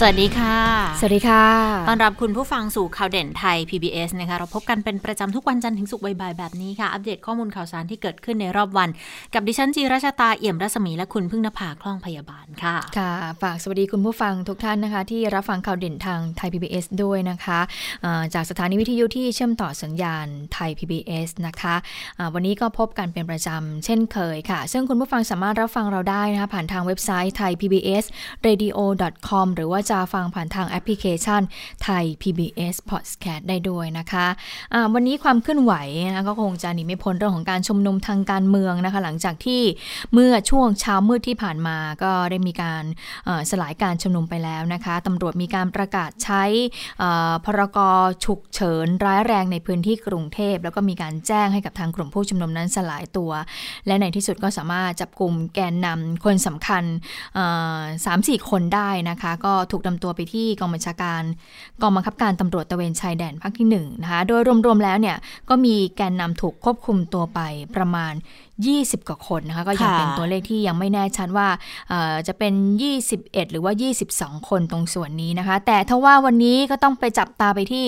สวัสดีค่ะ สวัสดีค่ะ ต้อนรับคุณผู้ฟังสู่ข่าวเด่นไทย PBS นะคะ เราพบกันเป็นประจำทุกวันจันทร์ถึงศุกร์บ่ายๆแบบนี้ค่ะ อัปเดตข้อมูลข่าวสารที่เกิดขึ้นในรอบวัน กับดิฉันจีราชาตาเอี่ยมรัศมีและคุณพึ่งนภาคล่องพยาบาลค่ะ ค่ะ ฝากสวัสดีคุณผู้ฟังทุกท่านนะคะ ที่รับฟังข่าวเด่นทางไทย PBS ด้วยนะคะะจากสถานีวิทยุที่เชื่อมต่อสัญญาณไทย PBS นะคะะวันนี้ก็พบกันเป็นประจำเช่นเคยค่ะ ซึ่งคุณผู้ฟังสามารถรับฟังเราได้นะคะผ่านทางเว็บไซต์ไทย PBS radio com หรือว่าจะฟังผ่านทางแอปพลิเคชันไทย PBS Podcast ได้ด้วยนะคะะวันนี้ความเคลื่อนไหวนะก็คงจะหนีไม่พ้นเรื่องของการชุมนุมทางการเมืองนะคะ หลังจากที่เมื่อช่วงเช้ามืดที่ผ่านมาก็ได้มีการสลายการชุมนุมไปแล้วนะคะตำรวจมีการประกาศใช้พรกฉุกเฉินร้ายแรงในพื้นที่กรุงเทพ แล้วก็มีการแจ้งให้กับทางกลุ่มผู้ชุมนุมนั้นสลายตัว และในที่สุดก็สามารถจับกลุ่มแกนนำคนสำคัญสามสี่คนได้นะคะ ก็ถูกนำตัวไปที่กองบัญชาการกองบังคับการตำรวจตะเวนชายแดนภาคที่1นนะคะโดยรวมๆแล้วเนี่ยก็มีแกนนำถูกควบคุมตัวไปประมาณ 20 กว่าคนนะคะก็ยังเป็นตัวเลขที่ยังไม่แน่ชัดว่าจะเป็น 21 หรือว่า 22 คนตรงส่วนนี้นะคะ แต่ถ้าว่าวันนี้ก็ต้องไปจับตาไปที่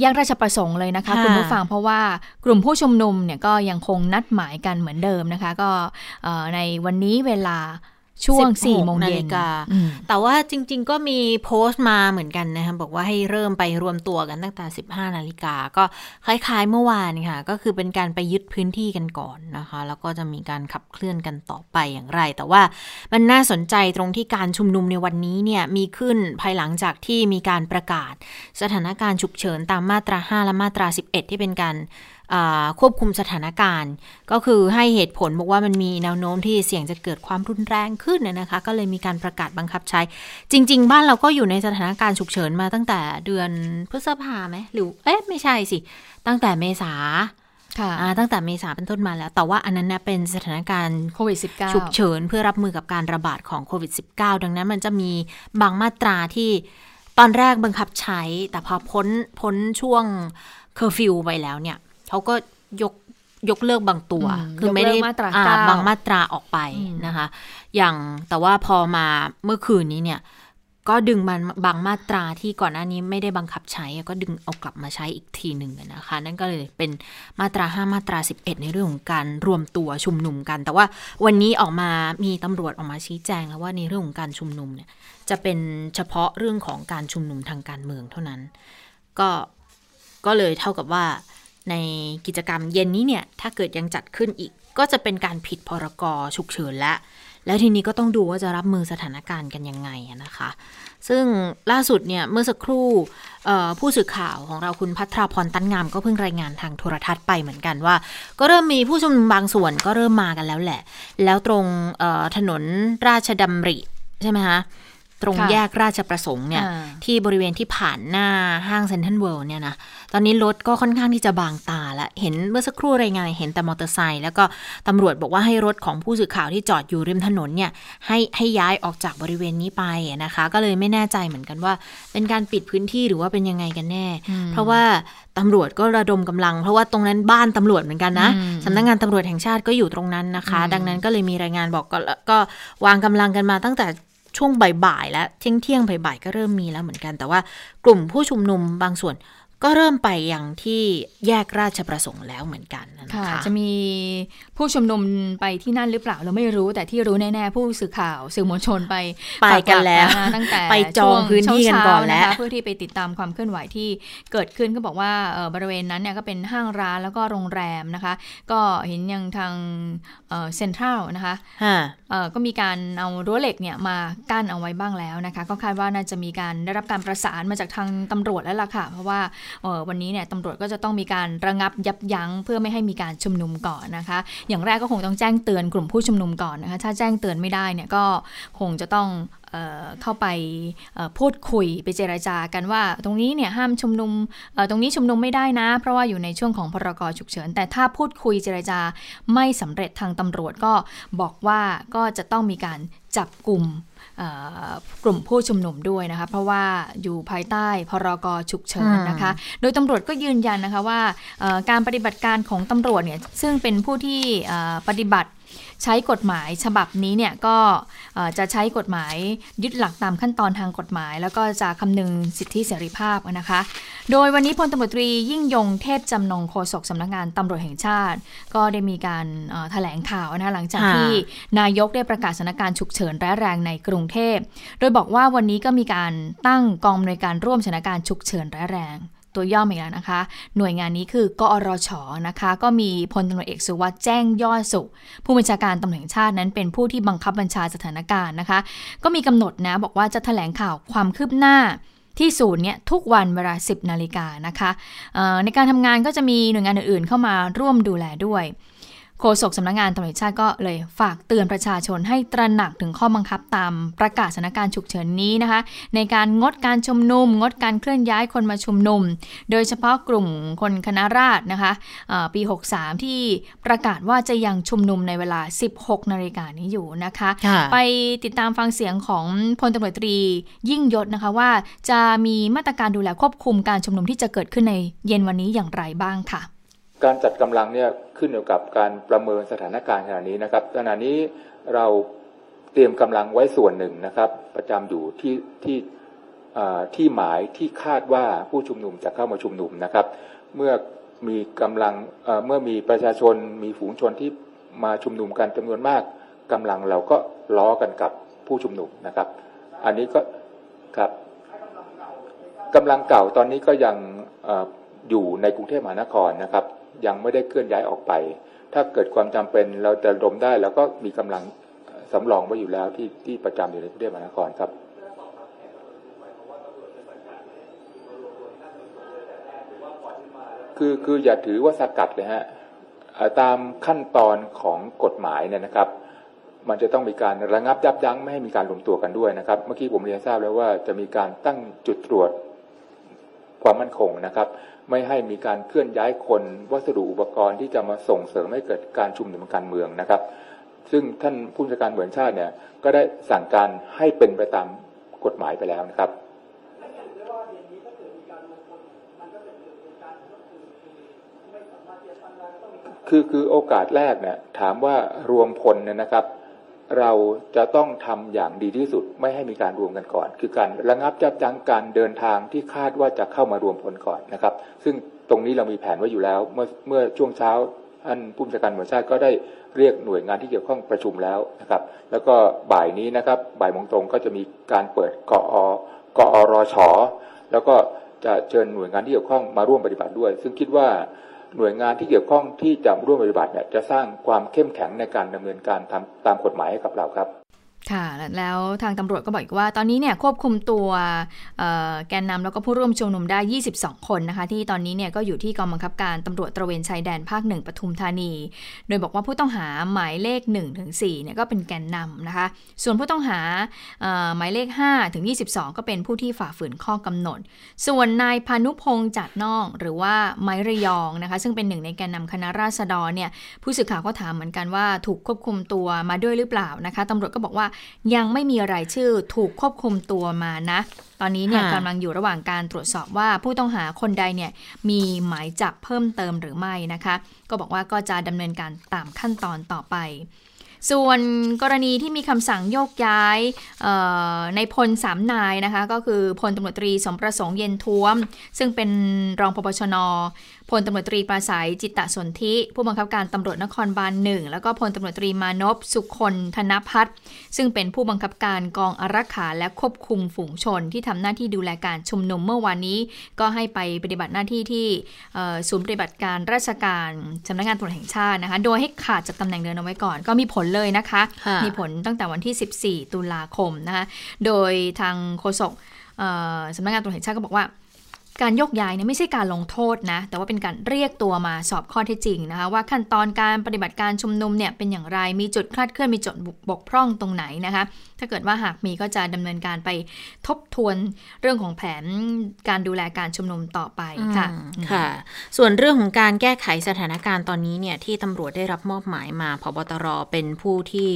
แยกราชประสงค์เลยนะคะคุณผู้ฟังเพราะว่ากลุ่มผู้ชุมนุมเนี่ยก็ยังคงนัดหมายกันเหมือนเดิมนะคะ ก็ในวันนี้เวลา ช่วงสี่โมงเย็นแต่ว่าจริง ๆ ก็มีโพสต์มาเหมือนกันนะคะบอกว่าให้เริ่มไปรวมตัวกันตั้งแต่ 15 นาฬิกา ก็คล้ายๆเมื่อวานค่ะ ก็คือเป็นการไปยึดพื้นที่กันก่อนนะคะ แล้วก็จะมีการขับเคลื่อนกันต่อไปอย่างไร แต่ว่ามันน่าสนใจตรงที่การชุมนุมในวันนี้เนี่ยมีขึ้นภายหลังจากที่มีการประกาศ สถานการณ์ฉุกเฉินตามมาตรา 5 และมาตรา 11 ที่เป็นการ ควบคุมสถานการณ์ ก็คือให้เหตุผลบอกว่ามันมีแนวโน้มที่เสี่ยงจะเกิดความรุนแรงขึ้นนะคะ ก็เลยมีการประกาศบังคับใช้ จริง ๆ บ้านเราก็อยู่ในสถานการณ์ฉุกเฉินมาตั้งแต่เดือนพฤษภาไหมหรือเอ๊ะไม่ใช่สิ ตั้งแต่เมษาค่ะตั้งแต่เมษาเป็นต้นมาแล้ว แต่ว่าอันนั้นนะเป็นสถานการณ์โควิด -19 ฉุกเฉินเพื่อรับมือกับการระบาดของโควิด -19 ดังนั้นมันจะมีบางมาตราที่ตอนแรกบังคับใช้ แต่พอพ้นพ้นช่วงเคอร์ฟิวไปแล้วเนี่ย เขาก็ยกยกเลิกบางตัว คือไม่ได้มาตราบางมาตราออกไปนะคะ อย่างแต่ว่าพอมาเมื่อคืนนี้เนี่ย ก็ดึงมันบางมาตราที่ก่อนหน้านี้ไม่ได้บังคับใช้ก็ดึงเอากลับมาใช้อีกทีหนึ่งนะคะ นั่นก็เลยเป็นมาตรา 5 มาตรา 11 ในเรื่องของการรวมตัวชุมนุมกัน แต่ว่าวันนี้ออกมามีตำรวจออกมาชี้แจงแล้วว่าในเรื่องของการชุมนุมเนี่ยจะเป็นเฉพาะเรื่องของการชุมนุมทางการเมืองเท่านั้น ก็ก็เลยเท่ากับว่า ในกิจกรรมเย็นนี้เนี่ยถ้าเกิดยังจัดขึ้นอีก ก็จะเป็นการผิดพรกฉุกเฉินและแล้วทีนี้ก็ต้องดูว่าจะรับมือสถานการณ์กันยังไงนะคะ ซึ่งล่าสุดเนี่ยเมื่อสักครู่ผู้สื่อข่าวของเราคุณพัทราพรตั้นงามก็เพิ่งรายงานทางโทรทัศน์ไปเหมือนกันว่า ก็เริ่มมีผู้ชุมนุมบางส่วนก็เริ่มมากันแล้วแหละ แล้วตรงถนนราชดำริใช่ไหมคะ ตรงแยกราชประสงค์เนี่ยที่บริเวณที่ผ่านหน้าห้างเซ็นทรัลเวิลด์เนี่ยนะตอนนี้รถก็ค่อนข้างที่จะบางตาแล้วเห็นเมื่อสักครู่รายงานเห็นแต่มอเตอร์ไซค์แล้วก็ตำรวจบอกว่าให้รถของผู้สื่อข่าวที่จอดอยู่ริมถนนเนี่ยให้ให้ย้ายออกจากบริเวณนี้ไปนะคะ ก็เลยไม่แน่ใจเหมือนกันว่า เป็นการปิดพื้นที่หรือว่าเป็นยังไงกันแน่ เพราะว่าตำรวจก็ระดมกำลัง เพราะว่าตรงนั้นบ้านตำรวจเหมือนกันนะสำนักงงานตำรวจแห่งชาติก็อยู่ตรงนั้นนะคะ ดังนั้นก็เลยมีรายงานบอกก็ก็วางกำลังกันมาตั้งแต่ ช่วงบ่ายๆแล้วเที่ยงเที่ยงบ่ายๆก็เริ่มมีแล้วเหมือนกัน แต่ว่ากลุ่มผู้ชุมนุมบางส่วนก็เริ่มไปอย่างที่แยกราชประสงค์แล้วเหมือนกันนะคะจะมีผู้ชุมนุมไปที่นั่นหรือเปล่าเราไม่รู้ แต่ที่รู้แน่ๆผู้สื่อข่าว สื่อมวลชนไปไปกันแล้วตั้งแต่ไปจองพื้นที่กันก่อนแล้วเพื่อที่ไปติดตามความเคลื่อนไหวที่เกิดขึ้นก็บอกว่าบริเวณนั้นเนี่ยก็เป็นห้างร้านแล้วก็โรงแรมนะคะ ก็เห็นยังทางเซ็นทรัลนะคะ ก็มีการเอารั้วเหล็กเนี่ยมากั้นเอาไว้บ้างแล้วนะคะ ก็คาดว่าน่าจะมีการได้รับการประสานมาจากทางตำรวจแล้วล่ะค่ะ เพราะว่าวันนี้เนี่ยตำรวจก็จะต้องมีการระงับยับยั้งเพื่อไม่ให้มีการชุมนุมก่อนนะคะ อย่างแรกก็คงต้องแจ้งเตือนกลุ่มผู้ชุมนุมก่อนนะคะ ถ้าแจ้งเตือนไม่ได้เนี่ยก็คงจะต้อง เข้าไปพูดคุยไปเจราจากันว่า ตรงนี้เนี่ยห้ามชุมนุมตรงนี้ชุมนุมไม่ได้นะ เพราะว่าอยู่ในช่วงของพรกฉุกเฉิน แต่ถ้าพูดคุยเจราจาไม่สำเร็จทางตำรวจก็บอกว่าก็จะต้องมีการจับกลุ่มกลุ่มผู้ชุมนุมด้วยนะคะ เพราะว่าอยู่ภายใต้พรกฉุกเฉินนะคะ โดยตำรวจก็ยืนยันนะคะว่าการปฏิบัติการของตำรวจเนี่ยซึ่งเป็นผู้ที่ปฏิบัติ ใช้กฎหมายฉบับนี้เนี่ยก็จะใช้กฎหมายยึดหลักตามขั้นตอนทางกฎหมาย แล้วก็จะคำนึงสิทธิเสรีภาพนะคะ โดยวันนี้พลตำรวจตรียิ่งยงเทพจำนงโฆษกสำนักงานตำรวจแห่งชาติ ก็ได้มีการแถลงข่าวนะหลังจากที่นายกได้ประกาศสถานการณ์ฉุกเฉินร้ายแรงในกรุงเทพ โดยบอกว่าวันนี้ก็มีการตั้งกองอำนวยการร่วมสถานการณ์ฉุกเฉินร้ายแรง ตัวย่อมอีกแล้วนะคะ หน่วยงานนี้คือกอรชนะคะ ก็มีพลตำรวจเอกสุวัสด์แจ้งยอดสุผู้บัญชาการตำรวจแห่งชาตินั้นเป็นผู้ที่บังคับบัญชาสถานการณ์นะคะ ก็มีกำหนดนะบอกว่าจะถแถลงข่าวความคืบหน้าที่ศูนย์เนี่ยทุกวันเวลา 10 นาฬิกานะคะในการทำงานก็จะมีหน่วยงานอื่นๆเข้ามาร่วมดูแลด้วย โฆษกสำนักงงานตำรวจชาติก็เลยฝากเตือนประชาชนให้ตระหนักถึงข้อบังคับตามประกาศสถานการณ์ฉุกเฉินนี้นะคะ ในการงดการชุมนุม งดการเคลื่อนย้ายคนมาชุมนุม โดยเฉพาะกลุ่มคนคณะราษฎรนะคะปี 63 ที่ประกาศว่าจะยังชุมนุมในเวลา 16 นาฬิกานี้อยู่นะคะ ไปติดตามฟังเสียงของพลตำรวจตรียิ่งยศนะคะว่าจะมีมาตรการดูแลควบคุมการชุมนุมที่จะเกิดขึ้นในเย็นวันนี้อย่างไรบ้างค่ะ การจัดกำลังเนี่ย ขึ้นอยู่กับการประเมินสถานการณ์ขณะนี้นะครับขณะนี้เราเตรียมกำลังไว้ส่วนหนึ่งนะครับ ประจำอยู่ที่ที่ที่หมายที่คาดว่าผู้ชุมนุมจะเข้ามาชุมนุมนะครับ เมื่อมีกำลังเมื่อมีประชาชนมีฝูงชนที่มาชุมนุมกันจำนวนมากกำลังเราก็ล้อกันกับผู้ชุมนุมนะครับ อันนี้ก็ครับกำลังเก่าตอนนี้ก็ยังอยู่ในกรุงเทพมหานครนะครับ ยังไม่ได้เคลื่อนย้ายออกไป ถ้าเกิดความจำเป็นเราจะรมได้แล้วก็มีกำลังสำรองไว้อยู่แล้วที่ที่ประจำอยู่ในกรุงเทพมหานครครับคือคืออย่าถือว่าสกัดเลยฮะตามขั้นตอนของกฎหมายเนี่ยนะครับ มันจะต้องมีการระงับยับยั้งไม่ให้มีการรวมตัวกันด้วยนะครับ เมื่อกี้ผมเรียนทราบแล้วว่าจะมีการตั้งจุดตรวจ ความมั่นคงนะครับ ไม่ให้มีการเคลื่อนย้ายคนวัสดุอุปกรณ์ที่จะมาส่งเสริมให้เกิดการชุมนุมการเมืองนะครับ ซึ่งท่านผู้จัดการเหมือนชาติเนี่ยก็ได้สั่งการให้เป็นไปตามกฎหมายไปแล้วนะครับคือคือโอกาสแรกเนี่ยถามว่ารวมพลเนี่ยนะครับ เราจะต้องทำอย่างดีที่สุดไม่ให้มีการรวมกันก่อน คือการระงับจับยั้งการเดินทางที่คาดว่าจะเข้ามารวมพลก่อนนะครับ ซึ่งตรงนี้เรามีแผนไว้อยู่แล้ว เมื่อเมื่อช่วงเช้าท่านผู้บัญชาการหน่วยชาติก็ได้เรียกหน่วยงานที่เกี่ยวข้องประชุมแล้วนะครับ แล้วก็บ่ายนี้นะครับบ่ายมงตรงก็จะมีการเปิดกอกอรชแล้วก็จะเชิญหน่วยงานที่เกี่ยวข้องมาร่วมปฏิบัติด้วย ซึ่งคิดว่า หน่วยงานที่เกี่ยวข้องที่จะร่วมปฏิบัติเนี่ยจะสร้างความเข้มแข็งในการดำเนินการทำตามกฎหมายให้กับเราครับ ค่ะแล้วทางตำรวจก็บอกอีกว่า ตอนนี้เนี่ยควบคุมตัวแกนนำแล้วก็ผู้ร่วมชุมนุมได้ 22 คนนะคะ ที่ตอนนี้เนี่ยก็อยู่ที่กองบังคับการตำรวจตระเวนชายแดนภาคหนึ่งปทุมธานี โดยบอกว่าผู้ต้องหาหมายเลข1ถึง4เนี่ยก็เป็นแกนนำนะคะ ส่วนผู้ต้องหาหมายเลข5ถึง22 ก็เป็นผู้ที่ฝ่าฝืนข้อกำหนด ส่วนนายพานุพงษ์จัดนอกหรือว่าไมระยองนะคะ ซึ่งเป็นหนึ่งในแกนนำคณะราษฎรเนี่ยผู้สื่อข่าวก็ถามเหมือนกันว่าถูกควบคุมตัวมาด้วยหรือเปล่านะคะตำรวจก็บอกว่ายังไม่มีรายชื่อถูกควบคุมตัวมานะ ตอนนี้เนี่ยกำลังอยู่ระหว่างการตรวจสอบว่าผู้ต้องหาคนใดเนี่ยมีหมายจับเพิ่มเติมหรือไม่นะคะ ก็บอกว่าก็จะดำเนินการตามขั้นตอนต่อไปส่วนกรณีที่มีคำสั่งโยกย้ายในพลสามนายนะคะ ก็คือพลตำรวจตรีสมประสงค์เย็นท้วม ซึ่งเป็นรองพบชน พลตำรวจตรีปราศัยจิตตสนธิผู้บังคับการตำรวจนครบาลหนึ่งแล้วก็พลตำรวจตรีมานพสุคนธนพัฒน์ซึ่งเป็นผู้บังคับการกองอารักขาและควบคุมฝูงชน ที่ทำหน้าที่ดูแลการชุมนุมเมื่อวานนี้ ก็ให้ไปปฏิบัติหน้าที่ที่ศูนย์ปฏิบัติการราชการสำนักงานตำรวจแห่งชาตินะคะโดยให้ขาดจากตำแหน่งเดิมเอาไว้ก่อน ก็มีผลเลยนะคะ มีผลตั้งแต่วันที่ 14 ตุลาคมนะคะโดยทางโฆษกสำนักงานตำรวจแห่งชาติก็บอกว่า การยกย้ายเนี่ยไม่ใช่การลงโทษนะ แต่ว่าเป็นการเรียกตัวมาสอบข้อเท็จจริงนะคะว่าขั้นตอนการปฏิบัติการชุมนุมเนี่ยเป็นอย่างไรมีจุดคลาดเคลื่อนมีจุดบกพร่องตรงไหนนะคะ ถ้าเกิดว่าหากมีก็จะดำเนินการไปทบทวนเรื่องของแผนการดูแลการชุมนุมต่อไปค่ะอืมค่ะ ส่วนเรื่องของการแก้ไขสถานการณ์ตอนนี้เนี่ยที่ตำรวจได้รับมอบหมายมาพบตรเป็นผู้ที่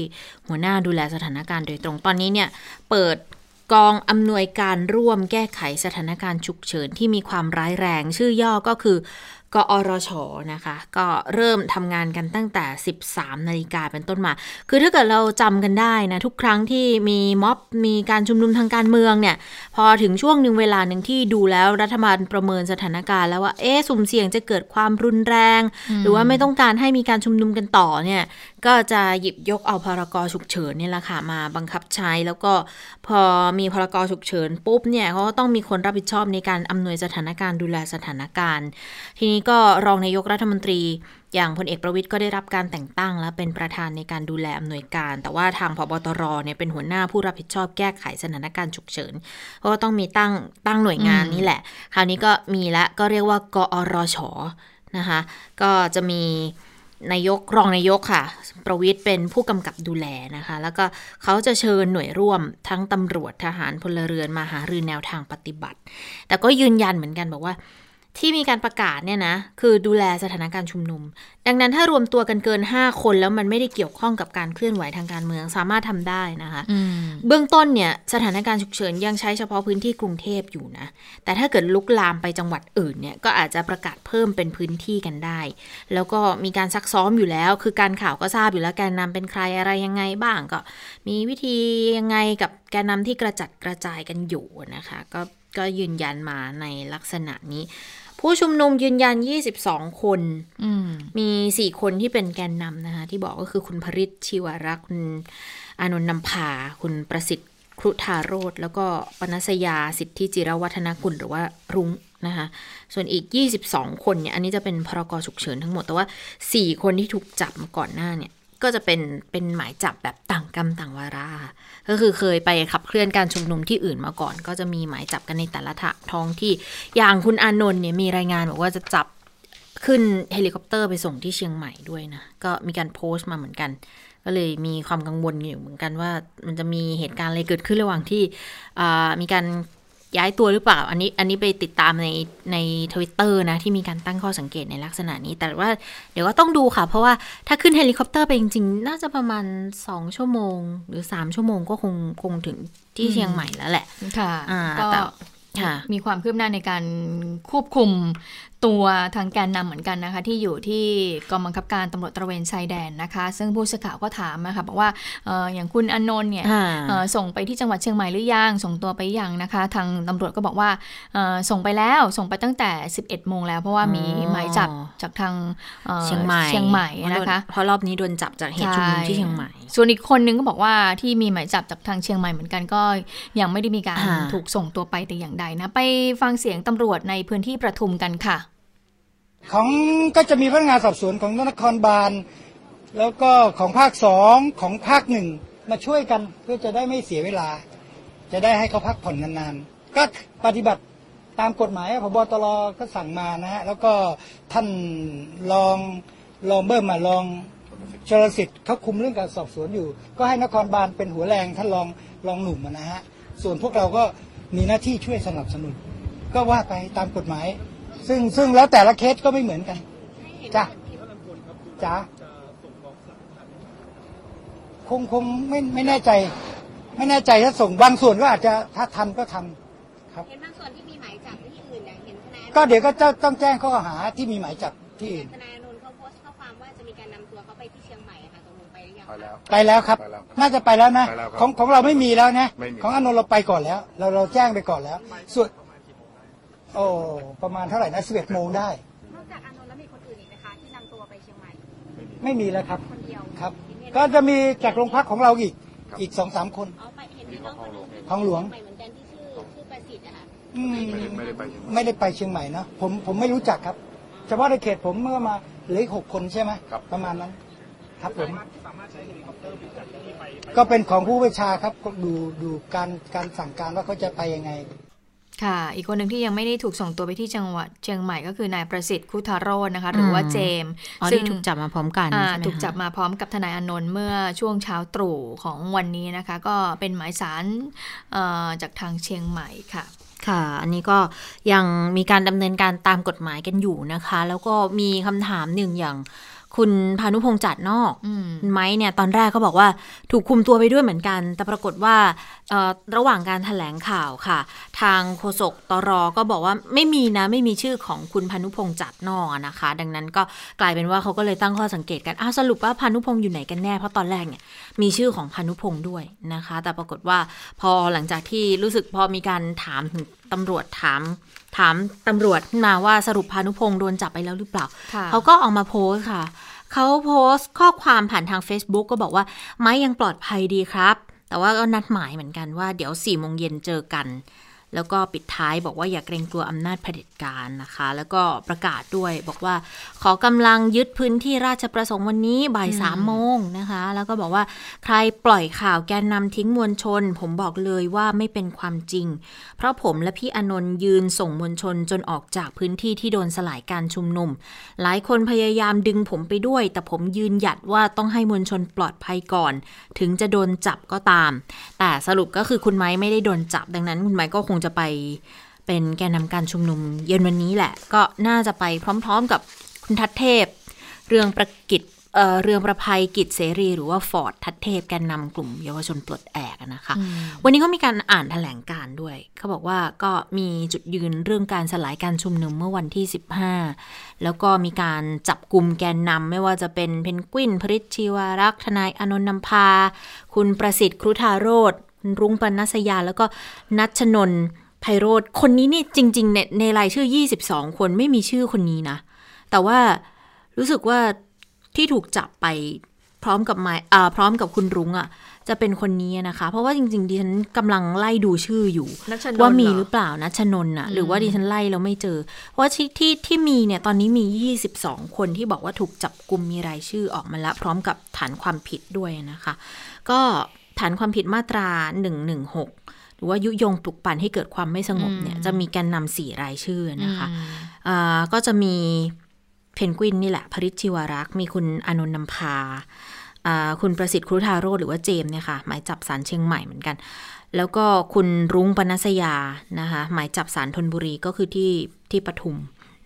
หัวหน้าดูแลสถานการณ์โดยตรงตอนนี้เนี่ยเปิด กองอำนวยการร่วมแก้ไขสถานการณ์ฉุกเฉินที่มีความร้ายแรง ชื่อย่อก็คือกอรชนะคะ ก็เริ่มทำงานกันตั้งแต่ 13 นาฬิกาเป็นต้นมา คือถ้าเกิดเราจำกันได้นะ ทุกครั้งที่มีม็อบมีการชุมนุมทางการเมืองเนี่ย พอถึงช่วงหนึ่งเวลาหนึ่งที่ดูแล้วรัฐบาลประเมินสถานการณ์แล้วว่า เอ๊ะสุ่มเสี่ยงจะเกิดความรุนแรง หรือว่าไม่ต้องการให้มีการชุมนุมกันต่อเนี่ย ก็จะหยิบยกเอาพรกฉุกเฉินนี่แหละค่ะมาบังคับใช้ แล้วก็พอมีพรกฉุกเฉินปุ๊บเนี่ยเขาก็ต้องมีคนรับผิดชอบในการอำนวยสถานการณ์ดูแลสถานการณ์ ทีนี้ก็รองนายกรัฐมนตรีอย่างพลเอกประวิทย์ก็ได้รับการแต่งตั้ง และเป็นประธานในการดูแลอำนวยการ แต่ว่าทางพบตรเนี่ยเป็นหัวหน้าผู้รับผิดชอบแก้ไขสถานการณ์ฉุกเฉินก็ต้องมีตั้งตั้งหน่วยงานนี้แหละ คราวนี้ก็มีและก็เรียกว่ากอรชนะคะก็จะมี นายกรองนายกค่ะ ประวิทย์เป็นผู้กำกับดูแลนะคะ แล้วก็เขาจะเชิญหน่วยร่วมทั้งตำรวจทหารพลเรือนมาหารือแนวทางปฏิบัติ แต่ก็ยืนยันเหมือนกันบอกว่า ที่มีการประกาศเนี่ยนะ คือดูแลสถานการณ์ชุมนุม ดังนั้นถ้ารวมตัวกันเกิน 5 คนแล้วมันไม่ได้เกี่ยวข้องกับการเคลื่อนไหวทางการเมืองสามารถทำได้นะคะอืมเบื้องต้นเนี่ยสถานการณ์ฉุกเฉินยังใช้เฉพาะพื้นที่กรุงเทพอยู่นะ แต่ถ้าเกิดลุกลามไปจังหวัดอื่นเนี่ยก็อาจจะประกาศเพิ่มเป็นพื้นที่กันได้ แล้วก็มีการซักซ้อมอยู่แล้ว คือการข่าวก็ทราบอยู่แล้วแกนนำเป็นใครอะไรยังไงบ้างก็ มีวิธียังไงกับแกนนำที่กระจัดกระจายกันอยู่นะคะ ก็ก็ยืนยันมาในลักษณะนี้ ผู้ชุมนุมยืนยัน 22 คนอืมมี4คนที่เป็นแกนนำนะคะ ที่บอกก็คือคุณพริชชีวรักษ์คุณอานนท์นำพา คุณประสิทธิ์ครุธาโรธแล้วก็ปนัสยาสิทธิจิรวัฒนกุลหรือว่ารุ้งนะคะส่วนอีก 22 คนเนี่ย อันนี้จะเป็นพรกฉุกเฉินทั้งหมด แต่ว่า 4 คนที่ถูกจับมาก่อนหน้าเนี่ย ก็จะเป็นเป็นหมายจับแบบต่างกรรมต่างวาระก็คือเคยไปขับเคลื่อนการชุมนุมที่อื่นมาก่อน ก็จะมีหมายจับกันในแต่ละท้องที่อย่างคุณอานนท์เนี่ยมีรายงานบอกว่าจะจับขึ้นเฮลิคอปเตอร์ไปส่งที่เชียงใหม่ด้วยนะ ก็มีการโพสต์มาเหมือนกัน ก็เลยมีความกังวลอยู่เหมือนกันว่ามันจะมีเหตุการณ์อะไรเกิดขึ้นระหว่างที่มีการ ย้ายตัวหรือเปล่า อันนี้อันนี้ไปติดตามในในทวิตเตอร์นะ ที่มีการตั้งข้อสังเกตในลักษณะนี้ แต่ว่าเดี๋ยวก็ต้องดูค่ะ เพราะว่าถ้าขึ้นเฮลิคอปเตอร์ไปจริงๆ น่าจะประมาณ 2 ชั่วโมง หรือ 3 ชั่วโมงก็คงคงถึงที่เชียงใหม่แล้วแหละ ค่ะอ่าก็แต่ค่ะมีความคืบหน้าในการควบคุมตัวทางแกนนำเหมือนกันนะคะ ที่อยู่ที่กองบังคับการตำรวจตระเวนชายแดนนะคะ ซึ่งผู้สื่อข่าวก็ถามนะคะบอกว่าเอออย่างคุณอนนท์เนี่ยอ่าเอ่อส่งไปที่จังหวัดเชียงใหม่หรือยังส่งตัวไปยังนะคะ ทางตำรวจก็บอกว่าเอ่อส่งไปแล้วส่งไปตั้งแต่ 11โมงแล้ว เพราะว่ามีอ๋อหมายจับจากทางอ่อเชียงใหม่เชียงใหม่นะคะเพราะรอบนี้โดนจับจากเหตุชุมนุมที่เชียงใหม่ ส่วนอีกคนนึงก็บอกว่าที่มีหมายจับจากทางเชียงใหม่เหมือนกันก็ยังไม่ได้มีการอ่าถูกส่งตัวไปแต่อย่างใดนะไปฟังเสียงตำรวจในพื้นที่ประทุมกันค่ะ ของก็จะมีพนักงานสอบสวนของนครบาล แล้วก็ของภาคสองของภาคหนึ่งมาช่วยกันเพื่อจะได้ไม่เสียเวลา จะได้ให้เขาพักผ่อนนานๆก็ปฏิบัติตามกฎหมายพบตรก็สั่งมานะฮะแล้วก็ท่านรองรองเบิ้มมาลองชลสิทธิ์เขาคุมเรื่องการสอบสวนอยู่ ก็ให้นครบาลเป็นหัวแรงท่านรองรองหนุ่มนะฮะส่วนพวกเราก็มีหน้าที่ช่วยสนับสนุน ก็ว่าไปตามกฎหมาย ซึ่งซึ่งแล้วแต่ละเคสก็ไม่เหมือนกันจ้ะจ้ะคงคงไม่ไม่แน่ใจ ไม่แน่ใจถ้าส่งบางส่วนก็อาจจะถ้าทำก็ทำครับเห็นบางส่วนที่มีหมายจับที่อื่นเนี่ยเห็นทนายก็เดี๋ยวก็จะต้องแจ้งข้อหาที่มีหมายจับที่อื่นทนายอานนท์เขาโพสต์ข้อความว่าจะมีการนำตัวเขาไปที่เชียงใหม่อะค่ะตกลงไปหรือยังไปแล้วไปแล้วครับไปแล้วครับน่าจะไปแล้วนะไปแล้วครับของของเราไม่มีแล้วนะไม่มีของอานนท์เราไปก่อนแล้ว เราเราแจ้งไปก่อนแล้วส่วน โอ้ประมาณเท่าไหร่นะสิบเอ็ดโมงได้ นอกจากอานนท์แล้วมีคนอื่นอีกไหมคะที่นำตัวไปเชียงใหม่ ไม่มีแล้วครับคนเดียวครับ เห็นเห็นก็จะมีจากโรงพักของเราอีกอีกสองสามคนอ๋อไปเห็นมีน้องคนหนึงที่ของหลวงเชียใม่เหมือนกันที่ชื่อชื่อประสิทธิ์อะค่ะอืมไม่ได้ไม่ได้ไปเชียงใหม่ไม่ได้ไปเชียงใหม่นะผมผมไม่รู้จักครับเฉพาะในเขตผมเมื่อมาเหลืออีกหกคนใช่ไหมครับ ประมาณนั้น ครับผมก็เป็นของผู้บัญชาครับก็ดูดูการการสั่งการว่าเขาจะไปยังไง ค่ะ อีกคนหนึ่งที่ยังไม่ได้ถูกส่งตัวไปที่จังหวัดเชียงใหม่ก็คือนายประสิทธิ์คุทาโรจน์นะคะ หรือว่าอืมเจมส์อ๋อซึ่ที่ถูกจับมาพร้อมกันอ่าใช่ไหมถูกจับคะมาพร้อมกับทนายอานนท์เมื่อช่วงเช้าตรู่ของวันนี้นะคะ ก็เป็นหมายสารเอ่อจากทางเชียงใหม่ค่ะค่ะ อันนี้ก็ยังมีการดำเนินการตามกฎหมายกันอยู่นะคะ แล้วก็มีคำถามหนึ่งอย่าง คุณพานุพงษ์จัดนอกอืมไม้เนี่ยตอนแรกก็บอกว่าถูกคุมตัวไปด้วยเหมือนกัน แต่ปรากฏว่าเอ่อระหว่างการถแถลงข่าวค่ะ ทางโฆษกตรก็บอกว่าไม่มีนะไม่มีชื่อของคุณพานุพงษ์จัดนอกอะนะคะ ดังนั้นก็กลายเป็นว่าเขาก็เลยตั้งข้อสังเกตกันอ้าวสรุปว่าพานุพงษ์อยู่ไหนกันแน่เพราะตอนแรกเนี่ยมีชื่อของพานุพงษ์ด้วยนะคะ แต่ปรากฏว่าพอหลังจากที่รู้สึกพอมีการถามถึงตำรวจถามถามตำรวจขึ้นมาว่าสรุปพานุพงษ์โดนจับไปแล้วหรือเปล่าค่ะเขาก็ออกมาโพสต์ค่ะ เขาโพสต์ข้อความผ่านทาง Facebook ก็บอกว่าไม้ยังปลอดภัยดีครับ แต่ว่าก็นัดหมายเหมือนกันว่าเดี๋ยว4ี่โมงเย็นเจอกัน แล้วก็ปิดท้ายบอกว่าอย่าเกรงกลัวอำนาจเผด็จการนะคะ แล้วก็ประกาศด้วยบอกว่าขอกำลังยึดพื้นที่ราชประสงค์วันนี้บ่ายสามโมงนะคะ แล้วก็บอกว่าใครปล่อยข่าวแกนนำทิ้งมวลชน ผมบอกเลยว่าไม่เป็นความจริง เพราะผมและพี่อานนท์ยืนส่งมวลชนจนออกจากพื้นที่ที่โดนสลายการชุมนุม หลายคนพยายามดึงผมไปด้วย แต่ผมยืนหยัดว่าต้องให้มวลชนปลอดภัยก่อน ถึงจะโดนจับก็ตาม แต่สรุปก็คือคุณไม้ไม่ได้โดนจับดังนั้นคุณไม้ก็คงจะไปเป็นแกนนำการชุมนุมเย็นวันนี้แหละ ก็น่าจะไปพร้อมๆกับคุณทัศเทพ เรืองประกิจเอ่อเรืองประภัยกิจเสรี หรือว่าฟอร์ดทัศเทพแกนนำกลุ่มเยาวชนปลดแอกอะนะคะ วันนี้เขามีการอ่านแถลงการณ์ด้วย เขาบอกว่าก็มีจุดยืนเรื่องการสลายการชุมนุมเมื่อวันที่ 15 แล้วก็มีการจับกลุ่มแกนนำไม่ว่าจะเป็นเพนกวินพริชชีวารักษ์ทนายอานนท์นำพา คุณประสิทธิ์ครุธาโรธคุณ รุ้งปนัสยาแล้วก็นัชนนท์ไพโรธคนนี้นี่จริง ๆ ในในรายชื่อ 22 คนไม่มีชื่อคนนี้นะ แต่ว่ารู้สึกว่าที่ถูกจับไปพร้อมกับไม้อ่าพร้อมกับคุณรุ้งอะ จะเป็นคนนี้นะคะ เพราะว่าจริงๆดิฉันกำลังไล่ดูชื่ออยู่นัชนนท์ว่ามีเหรอหรือเปล่านะชนนน่ะ หรือว่าดิฉันไล่แล้วไม่เจอ เพราะว่าที่ที่ที่มีเนี่ยตอนนี้มี 22 คนที่บอกว่าถูกจับกลุ่มมีรายชื่อออกมาแล้วพร้อมกับฐานความผิดด้วยนะคะ ก็ ฐานความผิดมาตรา 116 หรือว่ายุยงปลุกปั่นให้เกิดความไม่สงบเนี่ยจะมีแกนนำสี่รายชื่อนะคะอ่าก็จะมีเพนกวินนี่แหละพริชชิวารักษ์มีคุณอานนท์นำพาอ่าคุณประสิทธิ์ครุธาโรธหรือว่าเจมส์เนี่ยค่ะหมายจับสารเชียงใหม่เหมือนกัน แล้วก็คุณรุ้งปนัสยานะคะหมายจับสารธนบุรีก็คือที่ที่ปทุม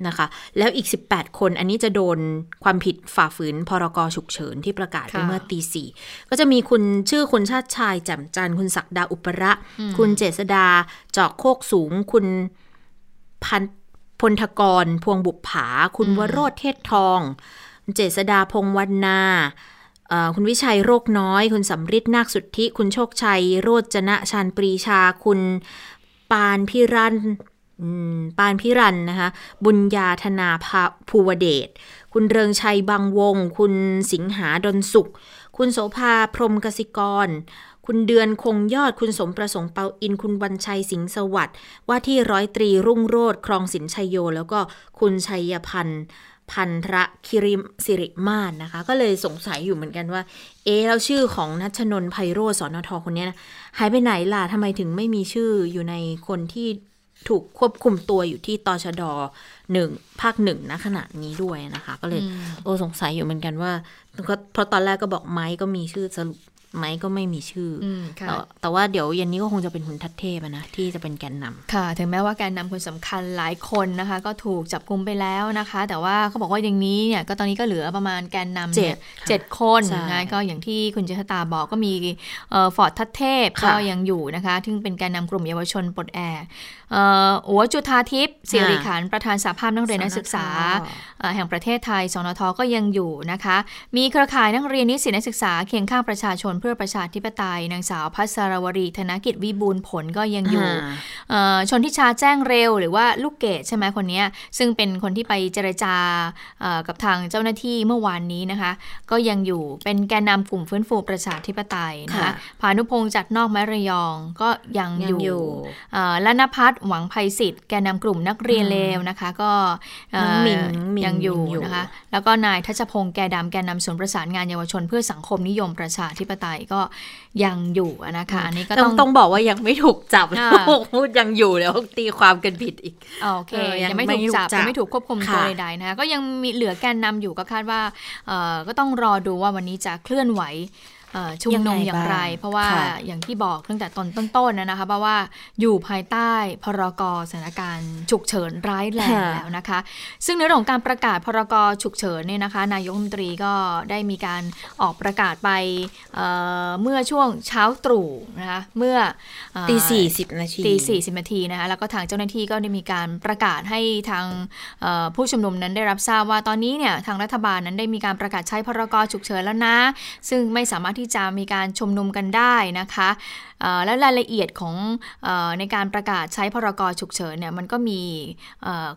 นะคะ แล้วอีก 18 คนอันนี้จะโดนความผิดฝ่าฝืนพรกฉุกเฉินที่ประกาศไปค่ะเมื่อตีสี่ก็จะมีคุณชื่อคุณชาติชายแจ่มจันทร์คุณศักดาอุประ คุณเจษดาเจาะโคกสูง คุณพันพลทกร พวงบุปผา คุณวโรธเทศทองเจษดาพงศ์วันนาเอ่อคุณวิชัยโรคน้อย คุณสำริดนาคสุทธิ คุณโชคชัย โรจนะชานปรีชา คุณปานพิรันอืม ปานพิรันนะคะ บุญญาธนาภาภูวเดช คุณเริงชัยบางวง คุณสิงหาดนสุข คุณโสภาพรมกสิกร คุณเดือนคงยอด คุณสมประสงค์เปาอิน คุณวันชัยสิงห์สวัสดิ์ ว่าที่ร้อยตรีรุ่งโรธครองสินชัยโย แล้วก็คุณชัยพันธ์พันธะคิริมสิริมาศนะคะ ก็เลยสงสัยอยู่เหมือนกันว่า เอ๊ะแล้วชื่อของนัชนน์ไพโรสอนทคนเนี้ยนะหายไปไหนล่ะทำไมถึงไม่มีชื่ออยู่ในคนที่ ถูกควบคุมตัวอยู่ที่ตชดหนึ่งภาคหนึ่งณขณะนี้ด้วยนะคะ ก็เลยโอ้สงสัยอยู่เหมือนกันว่าก็เพราะตอนแรกก็บอกไม้ก็มีชื่อสรุป ไม้ก็ไม่มีชื่อออืมค่ะแต่แต่ว่าเดี๋ยวเย็นนี้ก็คงจะเป็นคุณทัศเทพอะนะ ที่จะเป็นแกนนำค่ะ ถึงแม้ว่าแกนนำคนสำคัญหลายคนนะคะ ก็ถูกจับกุมไปแล้วนะคะ แต่ว่าเขาบอกว่าอย่างนี้เนี่ยก็ตอนนี้ก็เหลือประมาณแกนนำเนี่ยเจ็ดค่ะเจ็ดคนใช่นะก็อย่างที่คุณเจษตาบอกก็มีฟอร์ดทัศเทพค่ะก็ยังอยู่นะคะซึ่งเป็นแกนนำกลุ่มเยาวชนปลดแอกเอ่ออัวจุธาทิพย์สิริขันธ์ประธานสหภาพนักเรียนนักศึกษาเอ่อแห่งประเทศไทยสนทก็ยังอยู่นะคะ มีเครือข่ายนักเรียนนิสิตนักศึกษาเคียงข้างประชาชนเพื่อประชาธิปไตย นางสาวพัสรวรี ธนกิจวิบูลย์ผลก็ยังอยู่าเอ่อชนทิชาแจ้งเร็ว หรือว่าลูกเกดใช่ไหมคนเนี้ยซึ่งเป็นคนที่ไปเจรจาเอ่อกับทางเจ้าหน้าที่เมื่อวานนี้นะคะ ก็ยังอยู่เป็นแกนนำกลุ่มฟื้นฟูประชาธิปไตยนะคะค่ะพานุพงษ์จัดนอกไม้ระยองก็ยังยังออยู่ยู่เอ่อและนภัสหวังภัยศิษย์แกนนำกลุ่มนักเรียนเลวนะคะ ก็เอ่อน้องหมิงหมิงยังอยู่อยู่นะคะแล้วก็นายทัชพงษ์แกดำแกนนำศูนย์ประสานงานเยาวชนเพื่อสังคมนิยมประชาธิปไตก็ยังอยู่นะคะ อันนี้ก็ต้ต้อองงต้องบอกว่ายังไม่ถูกจับอ่าพูดยังอยู่แล้วตีความกันผิดอีกโอเคเออยัยังงไม่ไม่ถูกจับถูกจับยังไม่ถูกควบคุมค่ะตัวใดๆนะคะก็ยังมีเหลือแกนนำอยู่ก็คาดว่าเอ่อก็ต้องรอดูว่าวันนี้จะเคลื่อนไหวเอ่อ ชุมนุมอย่างไร เพราะว่าอย่างที่บอกตั้งแต่ตอนต้นๆนะนะคะเพราะว่าอยู่ภายใต้พรกสถานการณ์ฉุกเฉินร้ายแรงแล้วนะคะ ซึ่งในเรื่องของการประกาศพรกฉุกเฉินเนี่ยนะคะ นายกรัฐมนตรีก็ได้มีการออกประกาศไปเอ่อเมื่อช่วงเช้าตรู่นะคะเมื่อเอ่อตีสี่สิบนาทีตีสี่สิบนาทีนะคะแล้วก็ทางเจ้าหน้าที่ก็ได้มีการประกาศให้ทางเอ่อผู้ชุมนุมนั้นได้รับทราบว่าตอนนี้เนี่ยทางรัฐบาลนั้นได้มีการประกาศใช้พรกฉุกเฉินแล้วนะ ซึ่งไม่สามารถที่จะมีการชุมนุมกันได้นะคะและรายละเอียดของอในการประกาศใช้พรกฉุกเฉินเนี่ยมันก็มี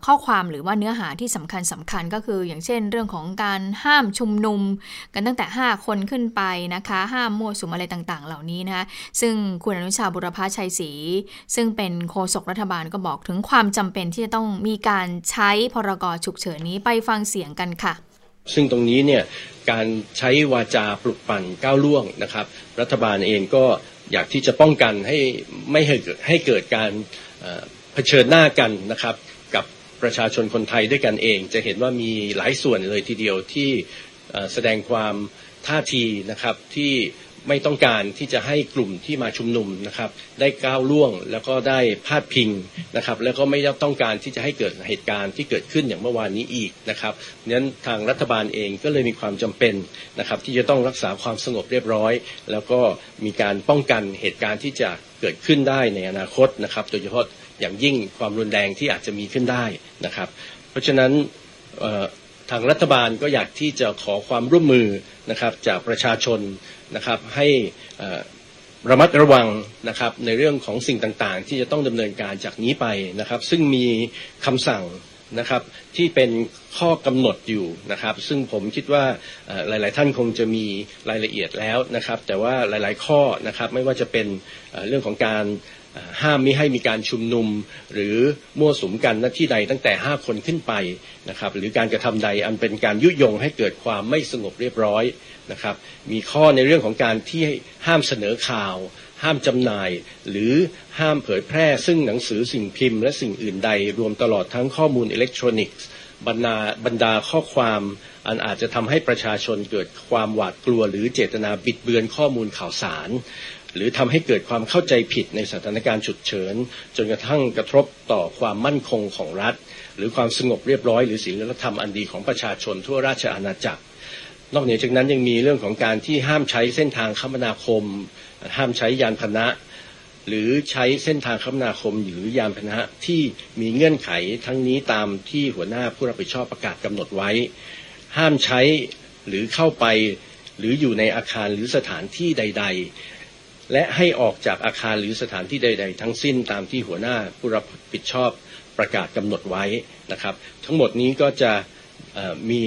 ข้อความหรือว่าเนื้อหาที่สำคัญสำคัญก็คืออย่างเช่นเรื่องของการห้ามชุมนุมกันตั้งแต่ 5 คนขึ้นไปนะคะ ห้ามมั่วสุมอะไรต่างๆ เหล่านี้นะคะซึ่งคุณอนุชาบุรพาชัยศรีซึ่งเป็นโฆษกรัฐบาลก็บอกถึงความจำเป็นที่จะต้องมีการใช้พรกฉุกเฉินนี้ไปฟังเสียงกันค่ะ ซึ่งตรงนี้เนี่ยการใช้วาจาปลุกปั่นก้าวล่วงนะครับ รัฐบาลเองก็อยากที่จะป้องกันให้ไม่ให้เกิดให้เกิดการเผชิญหน้ากันนะครับกับประชาชนคนไทยด้วยกันเอง จะเห็นว่ามีหลายส่วนเลยทีเดียวที่แสดงความท่าทีนะครับที่ ไม่ต้องการที่จะให้กลุ่มที่มาชุมนุมนะครับ ได้ก้าวล่วงแล้วก็ได้พาดพิงนะครับ แล้วก็ไม่ต้องการที่จะให้เกิดเหตุการณ์ที่เกิดขึ้นอย่างเมื่อวานนี้อีกนะครับเพราะฉะนั้นทางรัฐบาลเองก็เลยมีความจำเป็นนะครับ ที่จะต้องรักษาความสงบเรียบร้อย แล้วก็มีการป้องกันเหตุการณ์ที่จะเกิดขึ้นได้ในอนาคตนะครับ โดยเฉพาะอย่างยิ่งความรุนแรงที่อาจจะมีขึ้นได้นะครับ เพราะฉะนั้นทางรัฐบาลก็อยากที่จะขอความร่วมมือนะครับจากประชาชน นะครับให้ระมัดระวังนะครับในเรื่องของสิ่งต่างๆ ที่จะต้องดำเนินการจากนี้ไปนะครับ ซึ่งมีคำสั่งนะครับที่เป็นข้อกำหนดอยู่นะครับ ซึ่งผมคิดว่าหลาย ๆ ท่านคงจะมีรายละเอียดแล้วนะครับ แต่ว่าหลาย ๆ ข้อนะครับไม่ว่าจะเป็นเรื่องของการห้ามมิให้มีการชุมนุม หรือมั่วสุมกันณที่ใดตั้งแต่ 5 คนขึ้นไปนะครับ หรือการกระทำใดอันเป็นการยุยงให้เกิดความไม่สงบเรียบร้อย นะครับมีข้อในเรื่องของการที่ห้ามเสนอข่าว ห้ามจำหน่าย หรือห้ามเผยแพร่ ซึ่งหนังสือสิ่งพิมพ์ และสิ่งอื่นใด รวมตลอดทั้งข้อมูลอิเล็กทรอนิกส์บรรดาบรรดาข้อความอันอาจจะทำให้ประชาชนเกิดความหวาดกลัว หรือเจตนาบิดเบือนข้อมูลข่าวสาร หรือทำให้เกิดความเข้าใจผิดในสถานการณ์ฉุกเฉิน จนกระทั่งกระทบต่อความมั่นคงของรัฐ หรือความสงบเรียบร้อย หรือศีลธรรมอันดีของประชาชนทั่วราชอาณาจักร นอกเหนือจากนั้นยังมีเรื่องของการที่ห้ามใช้เส้นทางคมนาคม ห้ามใช้ยานพาหนะ หรือใช้เส้นทางคมนาคมหรือยานพาหนะที่มีเงื่อนไขทั้งนี้ตามที่หัวหน้าผู้รับผิดชอบประกาศกำหนดไว้ ห้ามใช้หรือเข้าไปหรืออยู่ในอาคารหรือสถานที่ใด ๆ และให้ออกจากอาคารหรือสถานที่ใด ๆ ทั้งสิ้นตามที่หัวหน้าผู้รับผิดชอบประกาศกำหนดไว้นะครับ ทั้งหมดนี้ก็จะ มี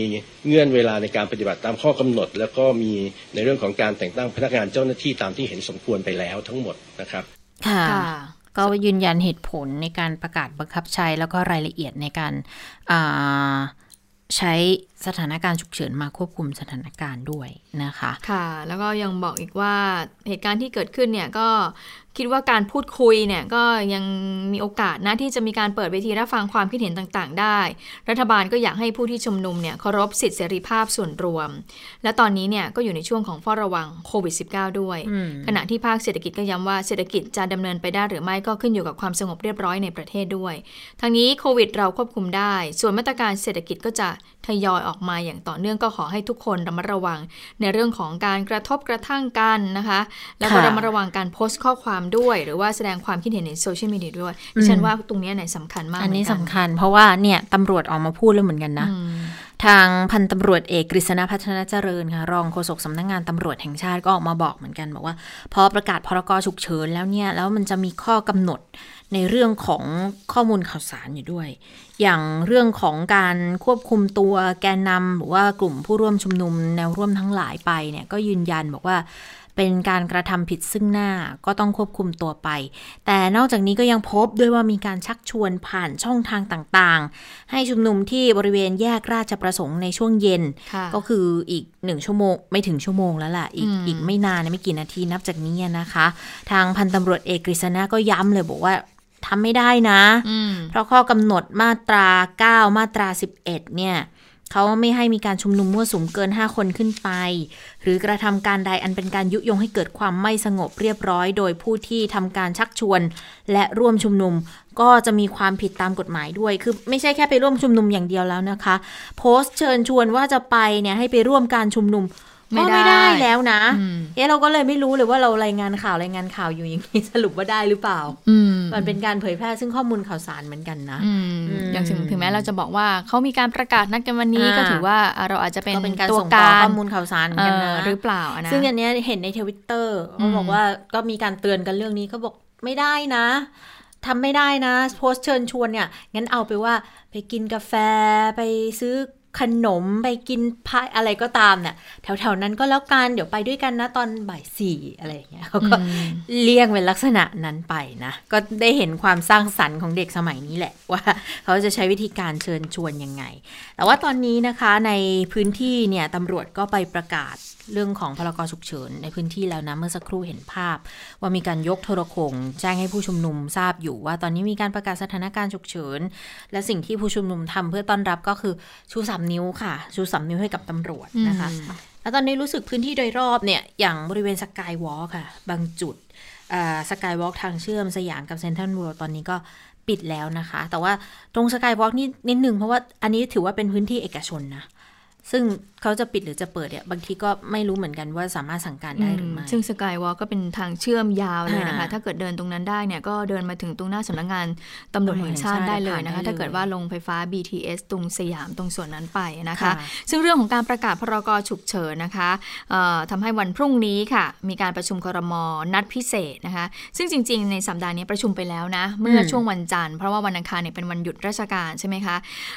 เงื่อนเวลาในการปฏิบัติตามข้อกำหนด แล้วก็มีในเรื่องของการแต่งตั้งพนักงานเจ้าหน้าที่ตามที่เห็นสมควรไปแล้วทั้งหมดนะครับ ค่ะค่ะก็ยืนยันเหตุผลในการประกาศบังคับใช้แล้วก็รายละเอียดในการอ่าใช้สถานการณ์ฉุกเฉินมาควบคุมสถานการณ์ด้วยนะคะ ค่ะ แล้วก็ยังบอกอีกว่าเหตุการณ์ที่เกิดขึ้นเนี่ยก็คิดว่าการพูดคุยเนี่ยก็ยังมีโอกาสนะที่จะมีการเปิดเวทีรับฟังความคิดเห็นต่างๆ ได้ รัฐบาลก็อยากให้ผู้ที่ชุมนุมเนี่ยเคารพสิทธิเสรีภาพส่วนรวม และตอนนี้เนี่ยก็อยู่ในช่วงของเฝ้าระวังโควิด -19 ด้วยอืมขณะที่ภาคเศรษฐกิจก็ย้ำว่าเศรษฐกิจจะดำเนินไปได้หรือไม่ก็ขึ้นอยู่กับความสงบเรียบร้อยในประเทศด้วยทางนี้โควิดเราควบคุมได้ ส่วนมาตรการเศรษฐกิจก็จะ ทยอยออกมาอย่างต่อเนื่องก็ขอให้ทุกคนระมัดระวังในเรื่องของการกระทบกระทั่งกันนะคะ แล้วก็ค่ะระมัดระวังการโพสต์ข้อความด้วย หรือว่าแสดงความคิดเห็นในโซเชียลมีเดียด้วยดิฉันว่าตรงเนี้ยเนี่ยสำคัญมากอันนี้เหมืสำกัคัญ เพราะว่าเนี่ยตำรวจออกมาพูดแล้วเหมือนกันนะอืม ทางพันตำรวจเอกกฤษณพัฒนาเจริญค่ะรองโฆษกสำนักงานตำรวจแห่งชาติก็ออกมาบอกเหมือนกันบอกว่า พอประกาศพรกฉุกเฉินแล้วเนี่ย แล้วมันจะมีข้อกำหนดในเรื่องของข้อมูลข่าวสารอยู่ด้วย อย่างเรื่องของการควบคุมตัวแกนนำหรือว่ากลุ่มผู้ร่วมชุมนุมแนวร่วมทั้งหลายไปเนี่ยก็ยืนยันบอกว่า เป็นการกระทำผิดซึ่งหน้าก็ต้องควบคุมตัวไป แต่นอกจากนี้ก็ยังพบด้วยว่ามีการชักชวนผ่านช่องทางต่างๆ ให้ชุมนุมที่บริเวณแยกราชประสงค์ในช่วงเย็นค่ะก็คืออีกหนึ่งชั่วโมง ไม่ถึงชั่วโมงแล้วล่ะ อีกอืมอีกไม่นานนะไม่กี่นาทีนับจากนี้นะคะ ทางพันตำรวจเอกกฤษณะก็ย้ำเลยบอกว่าทำไม่ได้นะอืมเพราะข้อกำหนดมาตรา 9 มาตรา 11 เนี่ย เขาไม่ให้มีการชุมนุมมั่วสุมเกิน 5 คนขึ้นไป หรือกระทำการใดอันเป็นการยุยงให้เกิดความไม่สงบเรียบร้อย โดยผู้ที่ทำการชักชวน และร่วมชุมนุม ก็จะมีความผิดตามกฎหมายด้วย คือไม่ใช่แค่ไปร่วมชุมนุมอย่างเดียวแล้วนะคะ โพสต์เชิญชวนว่าจะไปเนี่ยให้ไปร่วมการชุมนุม ไม่ก็ได้ไม่ได้แล้วนะอืมเอ๊ะเราก็เลยไม่รู้เลยว่าเรารายงานข่าวรายงานข่าวอยู่อย่างนี้สรุปว่าได้หรือเปล่าอืมมันเป็นการเผยแพร่ซึ่งข้อมูลข่าวสารเหมือนกันนะอืมอืมอย่างถึงถึงแม้เราจะบอกว่าเขามีการประกาศนัดกันวันนี้อ่าก็ถือว่าอ่าเราอาจจะเป็นก็เป็นการตัวส่งต่อกาข้รอมูลข่าวสารเหมือเอนกันอนะหรือเปล่านะซึ่งอันเนี้ยเห็นในทวิตเตอร์เขาบอกว่าก็มีการเตือนกันเรื่องนี้เขาบอกไม่ได้นะทำไม่ได้นะ โพสต์เชิญชวนเนี่ย งั้นเอาไปว่าไปกินกาแฟไปซื้อ ขนมไปกินพายอะไรก็ตามเนี่ยแถวๆนั้นก็แล้วกันเดี๋ยวไปด้วยกันนะตอนบ่ายสี่อะไรอย่างเงี้ยเขาก็อืมเลี่ยงเป็นลักษณะนั้นไปนะ ก็ได้เห็นความสร้างสรรค์ของเด็กสมัยนี้แหละ ว่าเขาจะใช้วิธีการเชิญชวนยังไง แต่ว่าตอนนี้นะคะในพื้นที่เนี่ยตำรวจก็ไปประกาศ เรื่องของพรกฉุกเฉินในพื้นที่แล้วนะเมื่อสักครู่เห็นภาพ ว่ามีการยกโทรโขงแจ้งให้ผู้ชุมนุมทราบอยู่ว่าตอนนี้มีการประกาศสถานการณ์ฉุกเฉิน และสิ่งที่ผู้ชุมนุมทำเพื่อต้อนรับก็คือชูสามนิ้วค่ะ ชูสามนิ้วให้กับตำรวจนะคะแล้วตอนนี้รู้สึกพื้นที่โดยรอบเนี่ยอย่างบริเวณสกายวอล์กค่ะ บางจุดสกายวอล์กทางเชื่อมสยามกับเซนทรัลเวิลด์ตอนนี้ก็ปิดแล้วนะคะ แต่ว่าตรงสกายวอล์กนี่นิดนึงเพราะว่าอันนี้ถือว่าเป็นพื้นที่เอกชนนะ ซึ่ง เขาจะปิดหรือจะเปิดเนี่ยบางทีก็ไม่รู้เหมือนกันว่าสามารถสั่งการได้หรือไม่ซึ่งสกายวอล์กก็เป็นทางเชื่อมยาวเลยนะคะอ่าถ้าเกิดเดินตรงนั้นได้เนี่ยก็เดินมาถึงตรงหน้าสำนักงานตำรวจแห่งชาติได้เลยนะคะผ่านได้เลยถ้าเกิดว่าลงไฟฟ้า BTS ตรงสยามตรงส่วนนั้นไปนะคะค่ะซึ่งเรื่องของการประกาศพรกฉุกเฉินนะคะเอ่อทำให้วันพรุ่งนี้ค่ะ มีการประชุมครมนัดพิเศษนะคะ ซึ่งจริง ๆ ในสัปดาห์นี้ประชุมไปแล้วนะ เมื่อช่วงวันจันทร์เพราะว่าวันอังคารเนี่ยเป็นวันหยุดราชการใช่ไหมคะ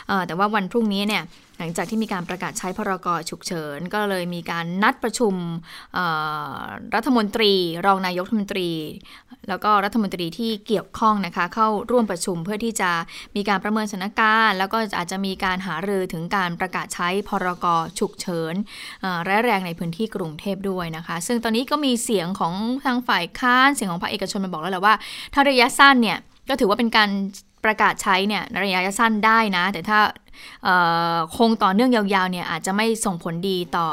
เอ่อแต่ว่าวันพรุ่งนี้เนี่ยหลังจากที่มีการประกาศใช้พรกฉุกเฉิน ก็เลยมีการนัดประชุมรัฐมนตรี รองนายกรัฐมนตรี แล้วก็รัฐมนตรีที่เกี่ยวข้องนะคะเข้าร่วมประชุมเพื่อที่จะมีการประเมินสถานการณ์ แล้วก็อาจจะมีการหารือถึงการประกาศใช้พรกฉุกเฉินร้ายแรงในพื้นที่กรุงเทพด้วยนะคะ ซึ่งตอนนี้ก็มีเสียงของทางฝ่ายค้านเสียงของภาคเอกชนมาบอกแล้วแหละว่าถ้าระยะสั้นเนี่ยก็ถือว่าเป็นการ ประกาศใช้เนี่ยในระยะสั้นได้นะ แต่ถ้าเอ่อคงต่อเนื่องยาวๆเนี่ยอาจจะไม่ส่งผลดีต่อ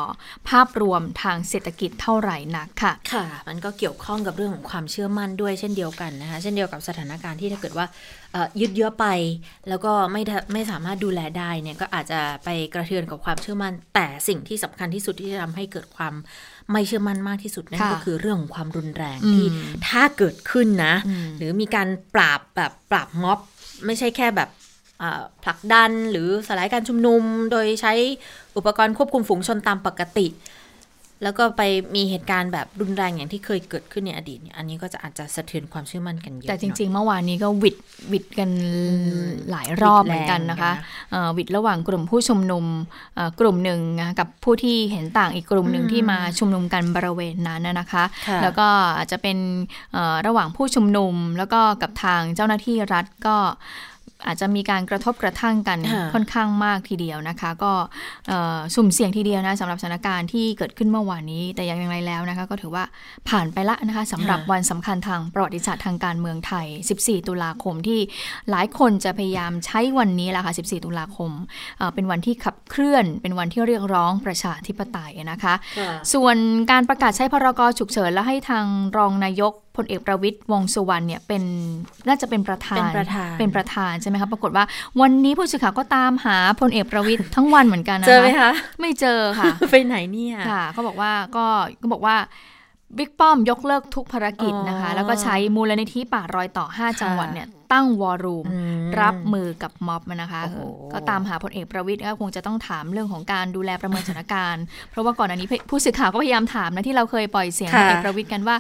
ภาพรวมทางเศรษฐกิจเท่าไหร่นักค่ะ ค่ะ มันก็เกี่ยวข้องกับเรื่องของความเชื่อมั่นด้วยเช่นเดียวกันนะคะ เช่นเดียวกับสถานการณ์ที่ถ้าเกิดว่าเอ่อยืดเยื้อไป แล้วก็ไม่ได้ไม่สามารถดูแลได้เนี่ยก็อาจจะไปกระเทือนกับความเชื่อมั่น แต่สิ่งที่สำคัญที่สุดที่จะทำให้เกิดความไม่เชื่อมั่นมากที่สุดนั่นค่ะก็คือเรื่องของความรุนแรงอืมที่ถ้าเกิดขึ้นนะอืมหรือมีการปราบแบบปราบม็อบ ไม่ใช่แค่แบบผลักดันหรือสลายการชุมนุม โดยใช้อุปกรณ์ควบคุมฝูงชนตามปกติ แล้วก็ไปมีเหตุการณ์แบบรุนแรงอย่างที่เคยเกิดขึ้นในอดีตเนี่ยอันนี้ก็จะอาจจะสะเทือนความเชื่อมั่นกันเยอะแต่จหน่อยริง ๆ เมื่อวานนี้ก็หวิดหวิดกันหลายรอบเหมือนกันนะคะหวิดแรงนะเอ่อหวิดระหว่างกลุ่มผู้ชุมนุมเอ่อกลุ่มหนึ่งนะกับผู้ที่เห็นต่างอีกกลุ่มหนึ่งอืมที่มาชุมนุมกันบริเวณนั้นนะนะคะค่ะแล้วก็อาจจะเป็นเอ่อระหว่างผู้ชุมนุมแล้วก็กับทางเจ้าหน้าที่รัฐก็ อาจจะมีการกระทบกระทั่งกันค่ะค่อนข้างมากทีเดียวนะคะ ก็เอ่อสุ่มเสี่ยงทีเดียวนะสำหรับสถานการณ์ที่เกิดขึ้นเมื่อวานนี้ แต่อย่างไรแล้วนะคะ ก็ถือว่าผ่านไปละนะคะสำหรับค่ะวันสำคัญทางประวัติศาสตร์ทางการเมืองไทย 14 ตุลาคมที่หลายคนจะพยายามใช้วันนี้แหละค่ะ 14 ตุลาคมเอ่อเป็นวันที่ขับเคลื่อน เป็นวันที่เรียกร้องประชาธิปไตยนะคะ ส่วนการประกาศใช้พรกฉุกเฉินและให้ทางรองนายก พลเอกประวิตยวงษ์สุวรรณเนี่ยเป็นน่าจะเป็นประธานเป็นประธานเป็นประธานใช่ไหมคะปรากฏว่าวันนี้ผู้สื่อข่าวก็ตามหาพลเอกประวิตยทั้งวันเหมือนกันนะคะเจอไหมคะไม่เจอค่ะ ไปไหนเนี่ยค่ะเขาบอกว่าก็ก็บอกว่า บิ๊กป้อมยกเลิกทุกภารกิจนะคะอ๋อแล้วก็ใช้มูลนิธิป่ารอยต่อ 5 จังหวัดเนี่ยตั้งวอรูมอืมรับมือกับม็อบนะคะโอ้โหก็ตามหาพลเอกประวิตยก็คงจะต้องถามเรื่องของการดูแลประเมินสถานการณ์ เพราะว่าก่อนอันนี้ผู้สื่อข่าวก็พยายามถามนะที่เราเคยปล่อยเสียงพค่ะลเอกประวิตยกันว่า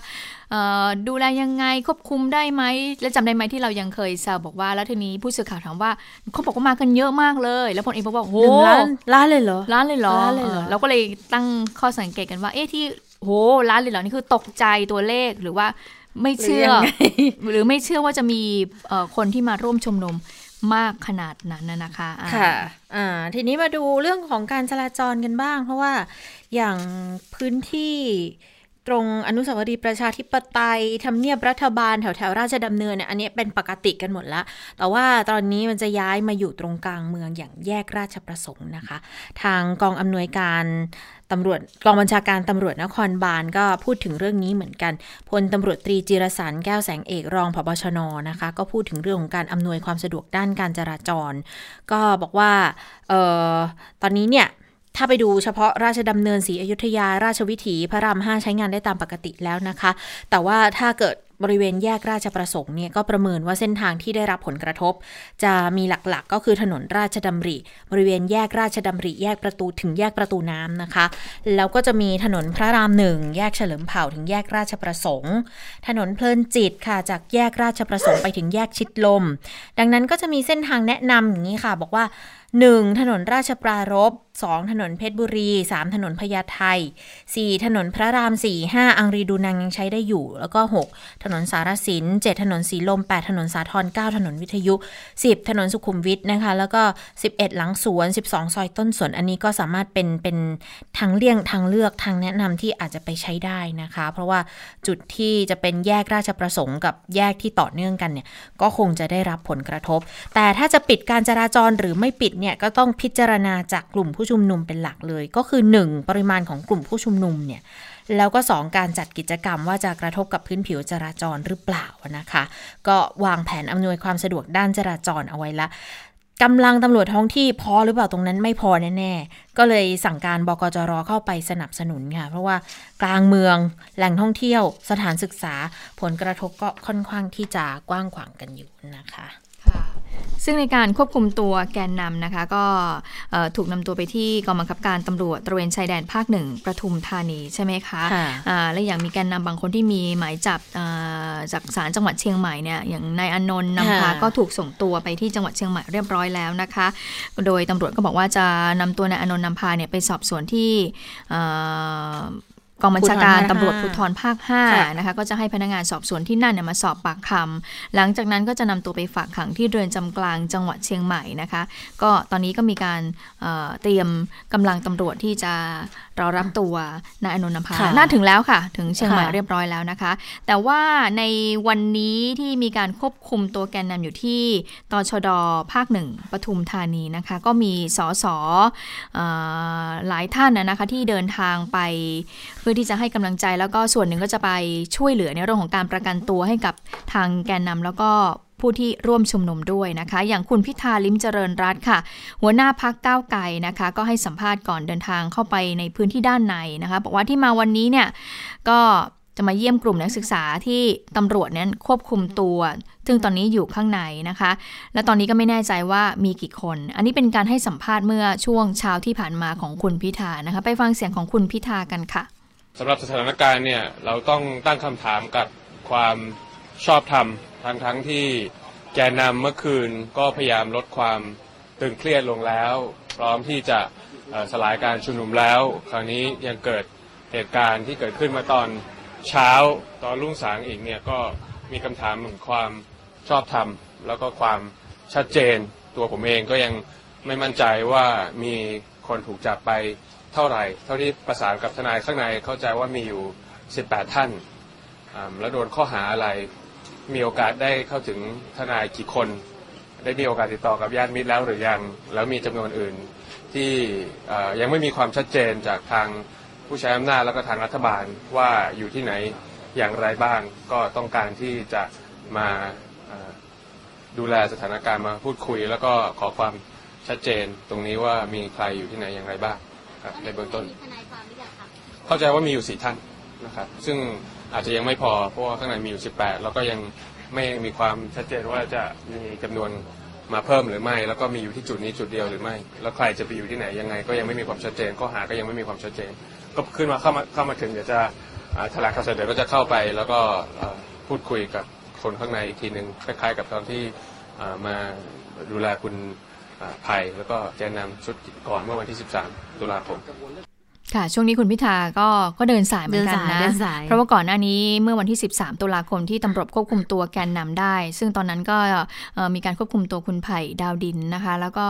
เอ่อดูแลยังไงควบคุมได้ไหมและจำได้ไหมที่เรายังเคยแซวบอกว่า แล้วทีนี้ผู้สื่อข่าวถามว่าเขาบอกว่ามากันเยอะมากเลย แล้วพลเอกบอกว่าโอ้โหหนึ่งล้านล้านเลยเหรอร้านเลยเหรอร้านเลยเหรอเราก็เลยตั้งข้อสังเกตกันว่าเอ๊ะที่ โหล้านเลยเหรอนี่คือตกใจตัวเลขหรือว่าไม่เชื่อ หรือยังไงหรือไม่เชื่อว่าจะมีเอ่อคนที่มาร่วมชุมนุมมากขนาดนั้นน่ะนะคะอ่าค่ะอ่าทีนี้มาดูเรื่องของการจราจรกันบ้าง เพราะว่าอย่างพื้นที่ตรงอนุสาวรีย์ประชาธิปไตยทำเนียบรัฐบาลแถวแถวๆราชดำเนินเนี่ยอันนี้เป็นปกติกันหมดละแต่ว่าตอนนี้มันจะย้ายมาอยู่ตรงกลางเมืองอย่างแยกราชประสงค์นะคะ ทางกองอำนวยการ ตำรวจกองบัญชาการตำรวจนครบาลก็พูดถึงเรื่องนี้เหมือนกันพลตำรวจตรีจิรสันแก้วแสงเอกรองพบชนนะคะ ก็พูดถึงเรื่องของการอำนวยความสะดวกด้านการจราจร ก็บอกว่าออตอนนี้เนี่ยถ้าไปดูเฉพาะราชดำเนินศรีอยุธยา ราชวิถีพระรามห้าใช้งานได้ตามปกติแล้วนะคะ แต่ว่าถ้าเกิด บริเวณแยกราชประสงค์เนี่ยก็ประเมินว่าเส้นทางที่ได้รับผลกระทบ จะมีหลักๆ ก็คือถนนราชดำริ บริเวณแยกราชดำริ แยกประตูถึงแยกประตูน้ำนะคะ แล้วก็จะมีถนนพระรามหนึ่งแยกเฉลิมเผ่าถึงแยกราชประสงค์ ถนนเพลินจิตค่ะจากแยกราชประสงค์ไปถึงแยกชิดลม ดังนั้นก็จะมีเส้นทางแนะนำอย่างนี้ค่ะ บอกว่า 1. ถนนราชปรารภ 2. ถนนเพชรบุรี 3. ถนนพญาไท 4. ถนนพระราม 4 5 อังรีดูนังยังใช้ได้อยู่ แล้วก็ 6. ถนนสารสิน 7 ถนนสีลม 8 ถนนสาทร9ถนนวิทยุ 10 ถนนสุขุมวิทนะคะ แล้วก็ 11 หลังสวน 12 ซอยต้นสนอันนี้ก็สามารถเป็นเป็นทางเลี่ยงทางเลือกทางแนะนำที่อาจจะไปใช้ได้นะคะ เพราะว่าจุดที่จะเป็นแยกราชประสงค์กับแยกที่ต่อเนื่องกันเนี่ย ก็คงจะได้รับผลกระทบ แต่ถ้าจะปิดการจราจรหรือไม่ปิดเนี่ยก็ต้องพิจารณาจากกลุ่มผู้ชุมนุมเป็นหลักเลย ก็คือ 1. ปริมาณของกลุ่มผู้ชุมนุมเนี่ยแล้วก็ 2 การจัดกิจกรรมว่าจะกระทบกับพื้นผิวจราจรหรือเปล่านะคะ ก็วางแผนอำนวยความสะดวกด้านจราจรเอาไว้ละกำลังตำรวจท้องที่พอหรือเปล่าตรงนั้นไม่พอแน่ๆ ก็เลยสั่งการบกจรเข้าไปสนับสนุนค่ะ เพราะว่ากลางเมืองแหล่งท่องเที่ยว สถานศึกษาผลกระทบก็ค่อนข้างที่จะกว้างขวางกันอยู่นะคะ ค่ะ ซึ่งในการควบคุมตัวแกนนำนะคะก็เอ่อถูกนำตัวไปที่กองบังคับการตำรวจตระเวนชายแดนภาคหนึ่งประทุมธานีใช่ไหมคะค่ะอ่าและอย่างมีแกนนำบางคนที่มีหมายจับอ่าจากศาลจังหวัดเชียงใหม่เนี่ยอย่างนายอานนท์นำพาค่ะก็ถูกส่งตัวไปที่จังหวัดเชียงใหม่เรียบร้อยแล้วนะคะ โดยตำรวจก็บอกว่าจะนำตัวนายอานนท์นำพาเนี่ยไปสอบสวนที่อ่า กองบัญชาการตำรวจภูธรภาคค่ะ5นะคะก็จะให้พนักงานสอบสวนที่นั่นเนี่ยมาสอบปากคำหลังจากนั้นก็จะนำตัวไปฝากขังที่เรือนจำกลางจังหวัดเชียงใหม่นะคะ ก็ตอนนี้ก็มีการเอ่อเตรียมกำลังตำรวจที่จะรอรับตัวนายอนุนท์นำพาค่ะน่าถึงแล้วค่ะ ถึงเชียงใหม่ค่ะเรียบร้อยแล้วนะคะ แต่ว่าในวันนี้ที่มีการควบคุมตัวแกนนำอยู่ที่ตชดภาคหนึ่งปทุมธานีนะคะ ก็มีสสเอ่อหลายท่านนะนะคะที่เดินทางไปเพื่อที่จะให้กำลังใจแล้วก็ส่วนหนึ่งก็จะไปช่วยเหลือในเรื่องของการประกันตัวให้กับทางแกนนำแล้วก็ผู้ที่ร่วมชุมนุมด้วยนะคะ อย่างคุณพิธาลิมเจริญรัตค่ะ หัวหน้าพักก้าวไกลนะคะ ก็ให้สัมภาษณ์ก่อนเดินทางเข้าไปในพื้นที่ด้านในนะคะ บอกว่าที่มาวันนี้เนี่ยก็จะมาเยี่ยมกลุ่มนักศึกษาที่ตำรวจนั้นควบคุมตัว ซึ่งตอนนี้อยู่ข้างในนะคะ และตอนนี้ก็ไม่แน่ใจว่ามีกี่คน อันนี้เป็นการให้สัมภาษณ์เมื่อช่วงเช้าที่ผ่านมาของคุณพิธานะคะ ไปฟังเสียงของคุณพิธากันค่ะ สำหรับสถานการณ์เนี่ยเราต้องตั้งคำถามกับความชอบธรรมทั้งทั้งที่แกนนำเมื่อคืนก็พยายามลดความตึงเครียดลงแล้ว พร้อมที่จะสลายการชุมนุมแล้ว คราวนี้ยังเกิดเหตุการณ์ที่เกิดขึ้นมาตอนเช้าตอนรุ่งสางอีกเนี่ยก็มีคำถามถึงความชอบธรรม แล้วก็ความชัดเจนตัวผมเองก็ยังไม่มั่นใจว่ามีคนถูกจับไป เท่าไหร่ เท่าที่ประสานกับทนายข้างในเข้าใจว่ามีอยู่ 18 ท่านแล้วโดนข้อหาอะไร มีโอกาสได้เข้าถึงทนายกี่คน ได้มีโอกาสติดต่อกับญาติมิตรแล้วหรือยัง แล้วมีจำนวนอื่นที่ยังไม่มีความชัดเจนจากทางผู้ใช้อำนาจแล้วก็ทางรัฐบาลว่าอยู่ที่ไหนอย่างไรบ้างก็ต้องการที่จะมาดูแลสถานการณ์มาพูดคุย แล้วก็ขอความชัดเจนตรงนี้ว่ามีใครอยู่ที่ไหนอย่างไรบ้าง ครับในเบื้องต้นมีทนายความหรือยังคะเข้าใจว่ามีอยู่สี่ท่านนะครับซึ่งอาจจะยังไม่พอเพราะว่าข้างในมีอยู่ 18 แล้วก็ยังไม่มีความชัดเจนว่าจะมีจำนวนมาเพิ่มหรือไม่ แล้วก็มีอยู่ที่จุดนี้จุดเดียวหรือไม่ แล้วใครจะไปอยู่ที่ไหนยังไง ก็ยังไม่มีความชัดเจนข้อหาก็ยังไม่มีความชัดเจน ก็ขึ้นมาเข้ามาเข้ามาถึงเดี๋ยวจะอ่าแถลงข่าวเสร็จเดี๋ยวก็จะเข้าไป แล้วก็เอ่อพูดคุยกับคนข้างในอีกทีหนึ่งคล้ายๆ กับตอนที่อ่ามาดูแลคุณอ่า ภัย แล้วก็แกนนำชุดก่อนเมื่อวันที่ 13 ตุลาคม ค่ะ ช่วงนี้คุณพิธาก็ก็เดินสายเหมือนกันนะเดินสายเพราะว่าก่อนหน้านี้เมื่อวันที่ 13 ตุลาคมที่ตำรวจควบคุมตัวแกนนำได้ ซึ่งตอนนั้นก็เอ่อมีการควบคุมตัวคุณไผ่ดาวดินนะคะ แล้วก็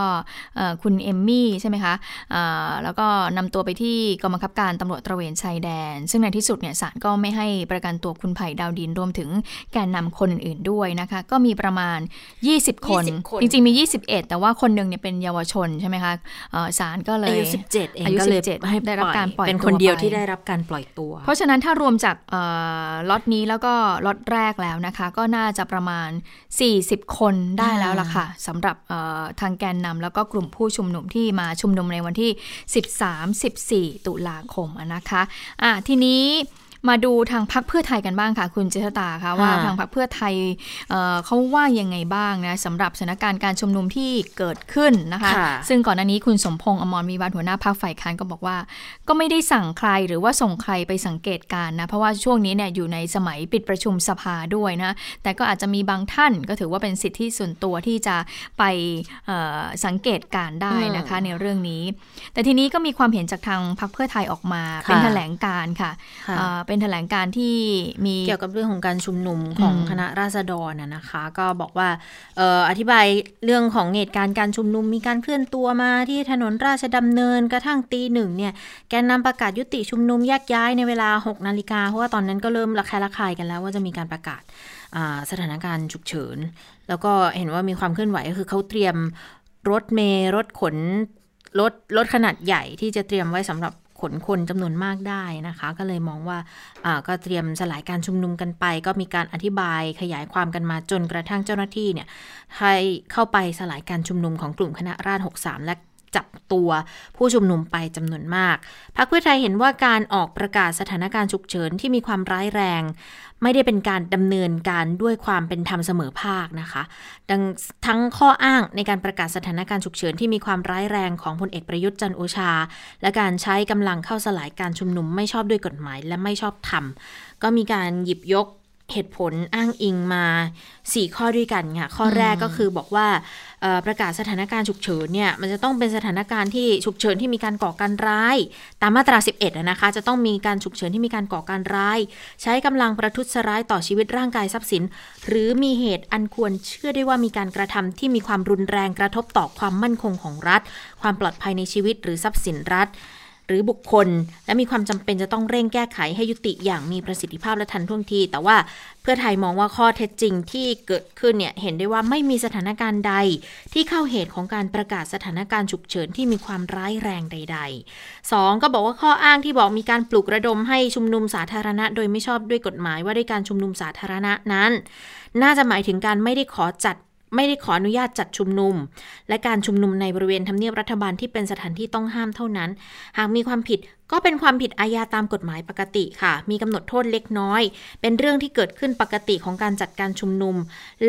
เอ่อคุณเอมมี่ใช่ไหมคะเอ่อแล้วก็นำตัวไปที่กองบังคับการตำรวจตระเวนชายแดน ซึ่งในที่สุดเนี่ยศาลก็ไม่ให้ประกันตัวคุณไผ่ดาวดินรวมถึงแกนนำคนอื่นๆด้วยนะคะ ก็มีประมาณ20คน20 คน จริงๆมี 21 แต่ว่าคนหนึ่งเนี่ยเป็นเยาวชนใช่ไหมคะเอ่อศาลก็เลยอายุ17เองอายุก็เลย17ให้ได้รับการปล่อยเป็นตัวคนเดียวไปที่ได้รับการปล่อยตัว เพราะฉะนั้นถ้ารวมจากเอ่อล็อตนี้แล้วก็ล็อตแรกแล้วนะคะ ก็น่าจะประมาณ 40 คนได้แล้วล่ะค่ะสำหรับเอ่อทางแกนนำแล้วก็กลุ่มผู้ชุมนุมที่มาชุมนุมในวันที่ 13-14 ตุลาคมอะนะคะอะทีนี้ มาดูทางพักเพื่อไทยกันบ้างค่ะ คุณเจษตาคะว่าทางพักเพื่อไทยเอ่อเขาว่ายังไงบ้างนะสำหรับสถานการณ์การชุมนุมที่เกิดขึ้นนะคะค่ะซึ่งก่อนหน้านี้คุณสมพงษ์อมรวิวัฒน์หัวหน้าพักฝ่ายค้านก็บอกว่า ก็ไม่ได้สั่งใครหรือว่าส่งใครไปสังเกตการณ์นะเพราะว่าช่วงนี้เนี่ยอยู่ในสมัยปิดประชุมสภาด้วยนะแต่ก็อาจจะมีบางท่านก็ถือว่าเป็นสิทธิส่วนตัวที่จะไปเอ่อสังเกตการณ์ได้นะคะในเรื่องนี้ แต่ทีนี้ก็มีความเห็นจากทางพรรคเพื่อไทยออกมาค่ะเป็นแถลงการณ์ค่ะค่ะเอ่อเป็นแถลงการณ์ที่มีเกี่ยวกับเรื่องของการชุมนุมของอืมคณะราษฎรนะนะคะ ก็บอกว่าเอ่ออธิบายเรื่องของเหตุการณ์การชุมนุมมีการเคลื่อนตัวมาที่ถนนราชดำเนินกระทั่งตีหนึ่งเนี่ยแกนนำประกาศยุติชุมนุมแยกย้ายในเวลา 6 นาฬิกาเพราะว่าตอนนั้นก็เริ่มระแคะระคายกันแล้วว่าจะมีการประกาศอ่าสถานการณ์ฉุกเฉิน แล้วก็เห็นว่ามีความเคลื่อนไหวก็คือเขาเตรียมรถเมล์รถขนรถรถขนาดใหญ่ที่จะเตรียมไว้สำหรับ ขนคนจำนวนมากได้นะคะ ก็เลยมองว่าก็เตรียมสลายการชุมนุมกันไป ก็มีการอธิบายขยายความกันมาจนกระทั่งเจ้าหน้าที่เนี่ยให้เข้าไปสลายการชุมนุมของกลุ่มคณะราษฎร63 และจับตัวผู้ชุมนุมไปจำนวนมาก พรรคเพื่อไทยเห็นว่าการออกประกาศสถานการณ์ฉุกเฉินที่มีความร้ายแรง ไม่ได้เป็นการดำเนินการด้วยความเป็นธรรมเสมอภาคนะคะ ดังทั้งข้ออ้างในการประกาศสถานการณ์ฉุกเฉินที่มีความร้ายแรงของพลเอกประยุทธ์จันโอชา และการใช้กำลังเข้าสลายการชุมนุมไม่ชอบด้วยกฎหมาย และไม่ชอบธรรมก็มีการหยิบยก เหตุผลอ้างอิงมา 4 ข้อด้วยกันค่ะ ข้อแรกก็คือบอกว่าเอ่อประกาศสถานการณ์ฉุกเฉินเนี่ยมันจะต้องเป็นสถานการณ์ที่ฉุกเฉินที่มีการก่อการร้าย ตามมาตรา 11อะนะคะ จะต้องมีการฉุกเฉินที่มีการก่อการร้าย ใช้กำลังประทุษร้ายต่อชีวิตร่างกายทรัพย์สิน หรือมีเหตุอันควรเชื่อได้ว่ามีการกระทำที่มีความรุนแรงกระทบต่อความมั่นคงของรัฐ ความปลอดภัยในชีวิตหรือทรัพย์สินรัฐ หรือบุคคล และมีความจำเป็นจะต้องเร่งแก้ไขให้ยุติอย่างมีประสิทธิภาพและทันท่วงที แต่ว่าเพื่อไทยมองว่าข้อเท็จจริงที่เกิดขึ้นเนี่ยเห็นได้ว่าไม่มีสถานการณ์ใด ที่เข้าเหตุของการประกาศสถานการณ์ฉุกเฉินที่มีความร้ายแรงใด ๆ 2. ก็บอกว่าข้ออ้างที่บอกมีการปลุกระดมให้ชุมนุมสาธารณะ โดยไม่ชอบด้วยกฎหมายว่าด้วยการชุมนุมสาธารณะนั้น น่าจะหมายถึงการไม่ได้ขอจัด ไม่ได้ขออนุญาตจัดชุมนุม และการชุมนุมในบริเวณทำเนียบรัฐบาลที่เป็นสถานที่ต้องห้ามเท่านั้น หากมีความผิดก็เป็นความผิดอาญาตามกฎหมายปกติค่ะ มีกำหนดโทษเล็กน้อย เป็นเรื่องที่เกิดขึ้นปกติของการจัดการชุมนุม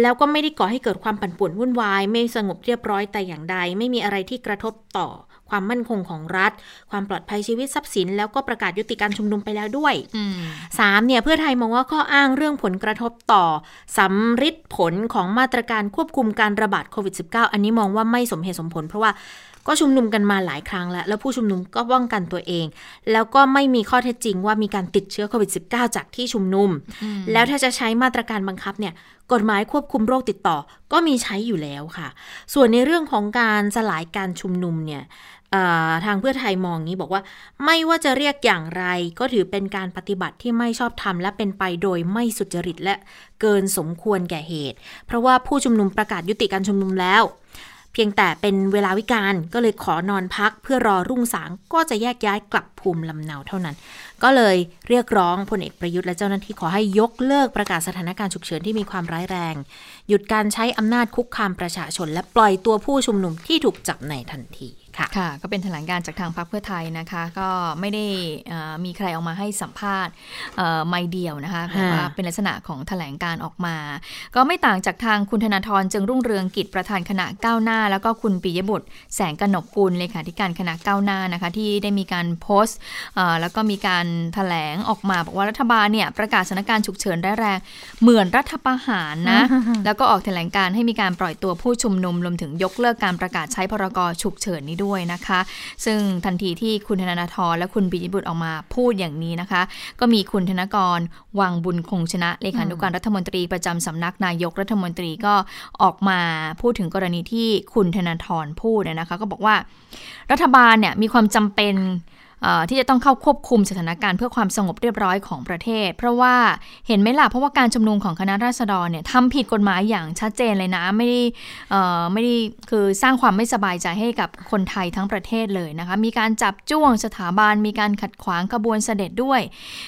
แล้วก็ไม่ได้ก่อให้เกิดความปั่นป่วนวุ่นวาย ไม่สงบเรียบร้อยแต่อย่างใด ไม่มีอะไรที่กระทบต่อ ความมั่นคงของรัฐ ความปลอดภัยชีวิตทรัพย์สิน แล้วก็ประกาศยุติการชุมนุมไปแล้วด้วยอืมสามเนี่ยเพื่อไทยมองว่าข้ออ้างเรื่องผลกระทบต่อสำริดผลของมาตรการควบคุมการระบาดโควิด -19 อันนี้มองว่าไม่สมเหตุสมผล เพราะว่าก็ชุมนุมกันมาหลายครั้งแล้ว แล้วผู้ชุมนุมก็ป้องกันตัวเอง แล้วก็ไม่มีข้อเท็จจริงว่ามีการติดเชื้อโควิด -19 จากที่ชุมนุม แล้วถ้าจะใช้มาตรการบังคับเนี่ยกฎหมายควบคุมโรคติดต่อก็มีใช้อยู่แล้วค่ะ ส่วนในเรื่องของการสลายการชุมนุมเนี่ยเอ่อ ทางเพื่อไทยมองงี้บอกว่า ไม่ว่าจะเรียกอย่างไร ก็ถือเป็นการปฏิบัติที่ไม่ชอบธรรมและเป็นไปโดยไม่สุจริตและเกินสมควรแก่เหตุ เพราะว่าผู้ชุมนุมประกาศยุติการชุมนุมแล้ว เพียงแต่เป็นเวลาวิการก็เลยขอนอนพักเพื่อรอรุ่งสางก็จะแยกย้ายกลับภูมิลำเนาเท่านั้น ก็เลยเรียกร้องพลเอกประยุทธ์และเจ้าหน้าที่ขอให้ยกเลิกประกาศสถานการณ์ฉุกเฉินที่มีความร้ายแรง หยุดการใช้อำนาจคุกคามประชาชน และปล่อยตัวผู้ชุมนุมที่ถูกจับในทันที ค่ะค่ะก็เป็นแถลงการจากทางพรรคเพื่อไทยนะคะ ก็ไม่ได้เอ่อมีใครออกมาให้สัมภาษณ์เอ่อไม่เดียวนะคะแต่ว่าเป็นลักษณะของแถลงการออกมา ก็ไม่ต่างจากทางคุณธนาธรจึงรุ่งเรืองกิจประธานคณะก้าวหน้า แล้วก็คุณปิยบุตรแสงกนกกุลเลขาธิการคณะก้าวหน้านะคะ ที่ได้มีการโพสต์เอ่อแล้วก็มีการแถลงออกมา บอกว่ารัฐบาลเนี่ยประกาศสถานการณ์ฉุกเฉินร้ายแรงเหมือนรัฐประหารนะแล้วก็ออกแถลงการให้มีการปล่อยตัวผู้ชุมนุมรวมถึงยกเลิกการประกาศใช้พรกฉุกเฉินนี้ด้วยด้วยนะคะ ซึ่งทันทีที่คุณธนาธรและคุณปิยบุตรออกมาพูดอย่างนี้นะคะ ก็มีคุณธนกรวังบุญคงชนะเลขานุการรัฐมนตรีประจำสำนักนายกรัฐมนตรีก็ออกมาพูดถึงกรณีที่คุณธนาธรพูดนะคะ ก็บอกว่า รัฐบาลเนี่ยมีความจำเป็น ที่จะต้องเข้าควบคุมสถานการณ์เพื่อความสงบเรียบร้อยของประเทศ เพราะว่าเห็นไหมล่ะเพราะว่าการชุมนุมของคณะราษฎรเนี่ยทำผิดกฎหมายอย่างชัดเจนเลยนะไม่ได้ไม่ได้คือสร้างความไม่สบายใจให้กับคนไทยทั้งประเทศเลยนะคะมีการจับจ้วงสถาบันมีการขัดขวางขบวนเสด็จด้วย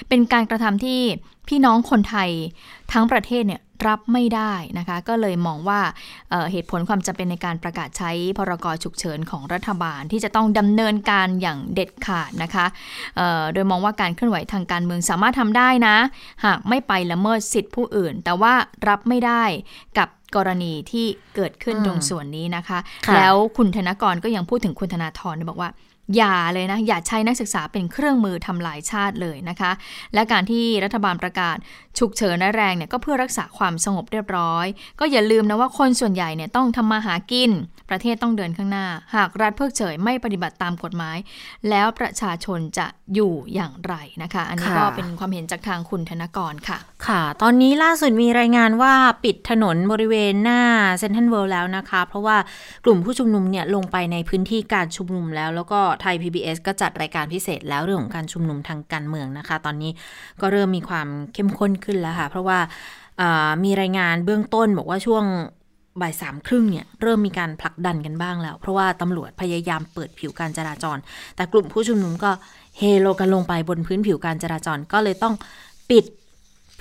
เป็นการกระทำที่พี่น้องคนไทยทั้งประเทศเนี่ย รับไม่ได้นะคะ ก็เลยมองว่าเเหตุผลความจำเป็นในการประกาศใช้พรกฉุกเฉินของรัฐบาลที่จะต้องดำเนินการอย่างเด็ดขาดนะคะโดยมองว่าการเคลื่อนไหวทางการเมืองสามารถทำได้นะ หากไม่ไปละเมิดสิทธิผู้อื่น แต่ว่ารับไม่ได้กับกรณีที่เกิดขึ้นตรงส่วนนี้นะคะแล้วคุณธนกรก็ยังพูดถึงคุณธนาธรบอกว่าอย่าเลยนะ อย่าใช้นักศึกษาเป็นเครื่องมือทำลายชาติเลยนะคะ และการที่รัฐบาลประกาศฉุกเฉินแรงเนี่ยก็เพื่อรักษาความสงบเรียบร้อย ก็อย่าลืมนะว่าคนส่วนใหญ่เนี่ยต้องทำมาหากิน ประเทศต้องเดินข้างหน้า หากรัฐเพิกเฉยไม่ปฏิบัติตามกฎหมาย แล้วประชาชนจะอยู่อย่างไรนะคะ อันนี้ก็เป็นความเห็นจากทางคุณธนกรค่ะ ค่ะ ตอนนี้ล่าสุดมีรายงานว่าปิดถนนบริเวณหน้าเซนทันเวิลด์แล้วนะคะ เพราะว่ากลุ่มผู้ชุมนุมเนี่ยลงไปในพื้นที่การชุมนุมแล้ว แล้วก็ไทย PBS ก็จัดรายการพิเศษแล้วเรื่องของการชุมนุมทางการเมืองนะคะ ตอนนี้ก็เริ่มมีความเข้มข้นขึ้นแล้วค่ะ เพราะว่ามีรายงานเบื้องต้นบอกว่าช่วงบ่ายสามครึ่งเนี่ยเริ่มมีการผลักดันกันบ้างแล้ว เพราะว่าตำรวจพยายามเปิดผิวการจราจร แต่กลุ่มผู้ชุมนุมก็เฮโลกันลงไปบนพื้นผิวการจราจรก็เลยต้องปิด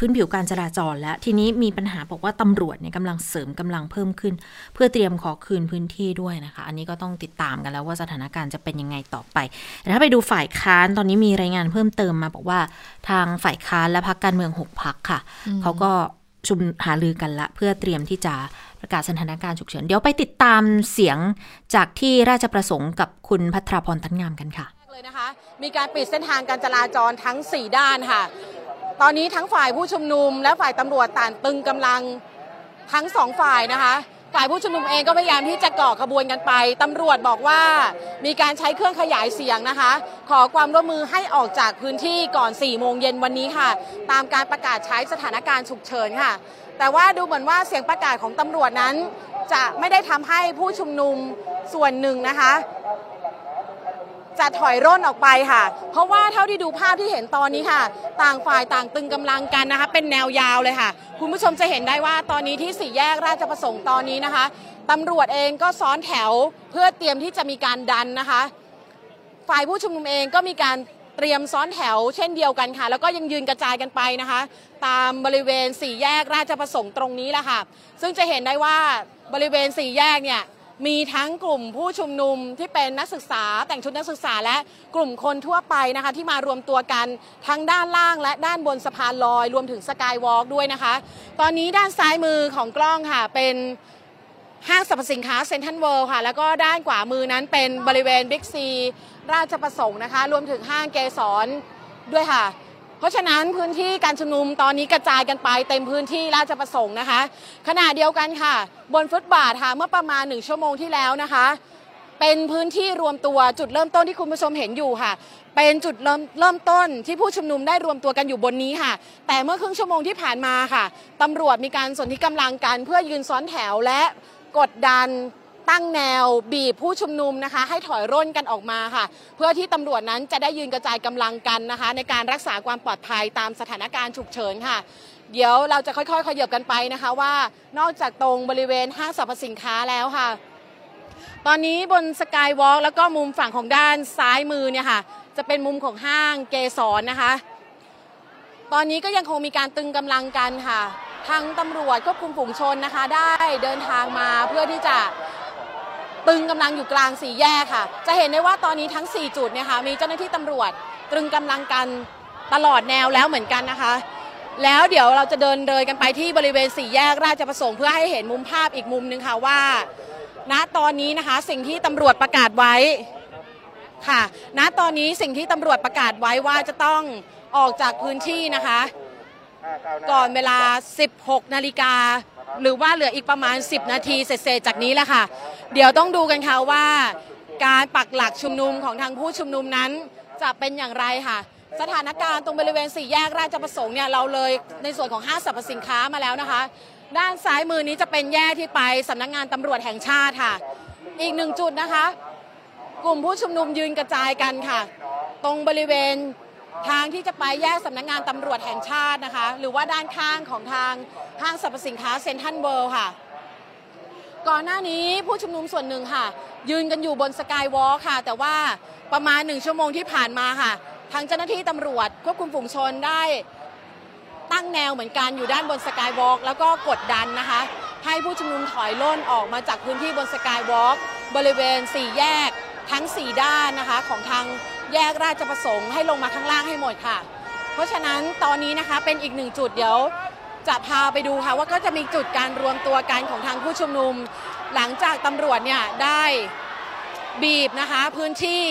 พื้นผิวการจราจรแล้ว ทีนี้มีปัญหาบอกว่าตำรวจเนี่ยกำลังเสริมกำลังเพิ่มขึ้น เพื่อเตรียมขอคืนพื้นที่ด้วยนะคะ อันนี้ก็ต้องติดตามกันแล้วว่าสถานการณ์จะเป็นยังไงต่อไปแต่ถ้าไปดูฝ่ายค้านตอนนี้มีรายงานเพิ่มเติมมาบอกว่าทางฝ่ายค้านและพักการเมืองหกพักค่ะเขาก็ชุมหาลือกันละ เพื่อเตรียมที่จะประกาศสถานการณ์ฉุกเฉิน เดี๋ยวไปติดตามเสียงจากที่ราชประสงค์กับคุณพัทรพรทันงามกันค่ะเลยนะคะมีการปิดเส้นทางการจราจรทั้ง 4 ด้านค่ะ ตอนนี้ทั้งฝ่ายผู้ชุมนุม และฝ่ายตำรวจต่างตึงกำลังทั้งสองฝ่ายนะคะ ฝ่ายผู้ชุมนุมเองก็พยายามที่จะก่อขบวนกันไปตำรวจบอกว่ามีการใช้เครื่องขยายเสียงนะคะ ขอความร่วมมือให้ออกจากพื้นที่ก่อน 4 โมงเย็นวันนี้ค่ะ ตามการประกาศใช้สถานการณ์ฉุกเฉินค่ะ แต่ว่าดูเหมือนว่าเสียงประกาศของตำรวจนั้น จะไม่ได้ทำให้ผู้ชุมนุมส่วนหนึ่งนะคะ จะถอยร่นออกไปค่ะ เพราะว่าเท่าที่ดูภาพที่เห็นตอนนี้ค่ะ ต่างฝ่ายต่างตึงกำลังกันนะคะ เป็นแนวยาวเลยค่ะ คุณผู้ชมจะเห็นได้ว่าตอนนี้ที่สี่แยกราชประสงค์ตอนนี้นะคะตำรวจเองก็ซ้อนแถวเพื่อเตรียมที่จะมีการดันนะคะ ฝ่ายผู้ชุมนุมเองก็มีการเตรียมซ้อนแถวเช่นเดียวกันค่ะ แล้วก็ยังยืนกระจายกันไปนะคะ ตามบริเวณสี่แยกราชประสงค์ตรงนี้แหละค่ะ ซึ่งจะเห็นได้ว่าบริเวณสี่แยกเนี่ย มีทั้งกลุ่มผู้ชุมนุมที่เป็นนักศึกษาแต่งชุดนักศึกษาและกลุ่มคนทั่วไปนะคะที่มารวมตัวกันทั้งด้านล่างและด้านบนสะพานลอย รวมถึงสกายวอล์กด้วยนะคะ ตอนนี้ด้านซ้ายมือของกล้องค่ะเป็นห้างสรรพสินค้าเซ็นทรัลเวิลด์ค่ะ แล้วก็ด้านขวามือนั้นเป็นบริเวณบิ๊กซีราชประสงค์นะคะ รวมถึงห้างเกสรด้วยค่ะ เพราะฉะนั้นพื้นที่การชุมนุมตอนนี้กระจายกันไปเต็มพื้นที่ราชประสงค์นะคะ ขณะเดียวกันค่ะ บนฟุตบาทค่ะเมื่อประมาณหนึ่งชั่วโมงที่แล้วนะคะ เป็นพื้นที่รวมตัวจุดเริ่มต้นที่คุณผู้ชมเห็นอยู่ค่ะ เป็นจุดเริ่มเริ่มต้นที่ผู้ชุมนุมได้รวมตัวกันอยู่บนนี้ค่ะ แต่เมื่อครึ่งชั่วโมงที่ผ่านมาค่ะตำรวจมีการสนที่กำลังกันเพื่อยืนซ้อนแถวและกดดัน ตั้งแนวบีบผู้ชุมนุมนะคะ ให้ถอยร่นกันออกมาค่ะ เพื่อที่ตำรวจนั้นจะได้ยืนกระจายกำลังกันนะคะ ในการรักษาความปลอดภัยตามสถานการณ์ฉุกเฉินค่ะ เดี๋ยวเราจะค่อยๆ ขยับกันไปนะคะว่านอกจากตรงบริเวณห้างสรรพสินค้าแล้วค่ะ ตอนนี้บนสกายวอล์กแล้วก็มุมฝั่งของด้านซ้ายมือเนี่ยค่ะ จะเป็นมุมของห้างเกสรนะคะ ตอนนี้ก็ยังคงมีการตึงกำลังกันค่ะทางตำรวจควบคุมฝูงชนนะคะ ได้เดินทางมาเพื่อที่จะ ตึงกำลังอยู่กลางสี่แยกค่ะ จะเห็นได้ว่าตอนนี้ทั้ง 4 จุดเนี่ยค่ะมีเจ้าหน้าที่ตำรวจตรึงกำลังกันตลอดแนวแล้วเหมือนกันนะคะ แล้วเดี๋ยวเราจะเดินเลยกันไปที่บริเวณสี่แยกราชประสงค์เพื่อให้เห็นมุมภาพอีกมุมหนึ่งค่ะว่า ณตอนนี้นะคะสิ่งที่ตำรวจประกาศไว้ค่ะ ณตอนนี้สิ่งที่ตำรวจประกาศไว้ว่าจะต้องออกจากพื้นที่นะคะ ก่อนเวลา 16 นาฬิกา หรือว่าเหลืออีกประมาณ 10 นาทีเศษจากนี้แหละค่ะ เดี๋ยวต้องดูกันค่ะว่าการปักหลักชุมนุมของทางผู้ชุมนุมนั้นจะเป็นอย่างไรค่ะ สถานการณ์ตรงบริเวณสี่แยกราชประสงค์เนี่ยเราเลยในส่วนของห้างสรรพสินค้ามาแล้วนะคะ ด้านซ้ายมือนี้จะเป็นแยกที่ไปสำนักงานตำรวจแห่งชาติค่ะ อีกหนึ่งจุดนะคะ กลุ่มผู้ชุมนุมยืนกระจายกันค่ะ ตรงบริเวณ ทางที่จะไปแยกสำนักงานตำรวจแห่งชาตินะคะ หรือว่าด้านข้างของทางห้างสรรพสินค้าเซ็นทรัลเวิลด์ค่ะ ก่อนหน้านี้ผู้ชุมนุมส่วนหนึ่งค่ะ ยืนกันอยู่บนสกายวอล์ค่ะ แต่ว่าประมาณหนึ่งชั่วโมงที่ผ่านมาค่ะ ทางเจ้าหน้าที่ตำรวจควบคุมฝูงชนได้ตั้งแนวเหมือนกันอยู่ด้านบนสกายวอล์กแล้วก็กดดันนะคะ ให้ผู้ชุมนุมถอยล่นออกมาจากพื้นที่บนสกายวอล์กบริเวณ 4 แยกทั้ง 4 ด้านนะคะของทาง แยกราชประสงค์ให้ลงมาข้างล่างให้หมดค่ะ เพราะฉะนั้นตอนนี้นะคะเป็นอีกหนึ่งจุดเดี๋ยวจะพาไปดูค่ะว่าก็จะมีจุดการรวมตัวกันของทางผู้ชุมนุม หลังจากตำรวจเนี่ยได้บีบนะคะพื้นที่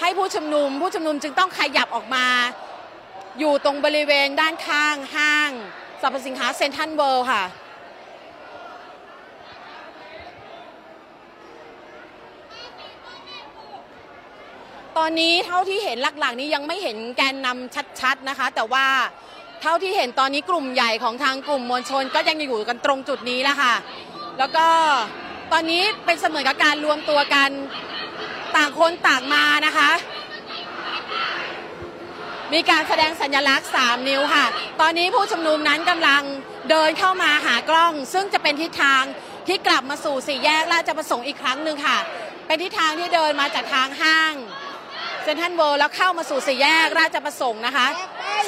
ให้ผู้ชุมนุม ผู้ชุมนุมจึงต้องขยับออกมา อยู่ตรงบริเวณด้านข้างห้างสรรพสินค้าเซ็นทรัลเวิลด์ค่ะ ตอนนี้เท่าที่เห็นหลักๆ นี้ยังไม่เห็นแกนนำชัดๆนะคะ แต่ว่าเท่าที่เห็นตอนนี้กลุ่มใหญ่ของทางกลุ่มมวลชนก็ยังอยู่กันตรงจุดนี้แหละค่ะ แล้วก็ตอนนี้เป็นเสมือนกับการรวมตัวกันต่างคนต่างมานะคะ มีการแสดงสัญลักษณ์ 3 นิ้วค่ะ ตอนนี้ผู้ชุมนุมนั้นกำลังเดินเข้ามาหากล้อง ซึ่งจะเป็นทิศทางที่กลับมาสู่สี่แยกราชประสงค์อีกครั้งหนึ่งค่ะ เป็นทิศทางที่เดินมาจากทางห้าง เซนทันเวิลด์แล้วเข้ามาสู่สี่แยกราชประสงค์นะคะ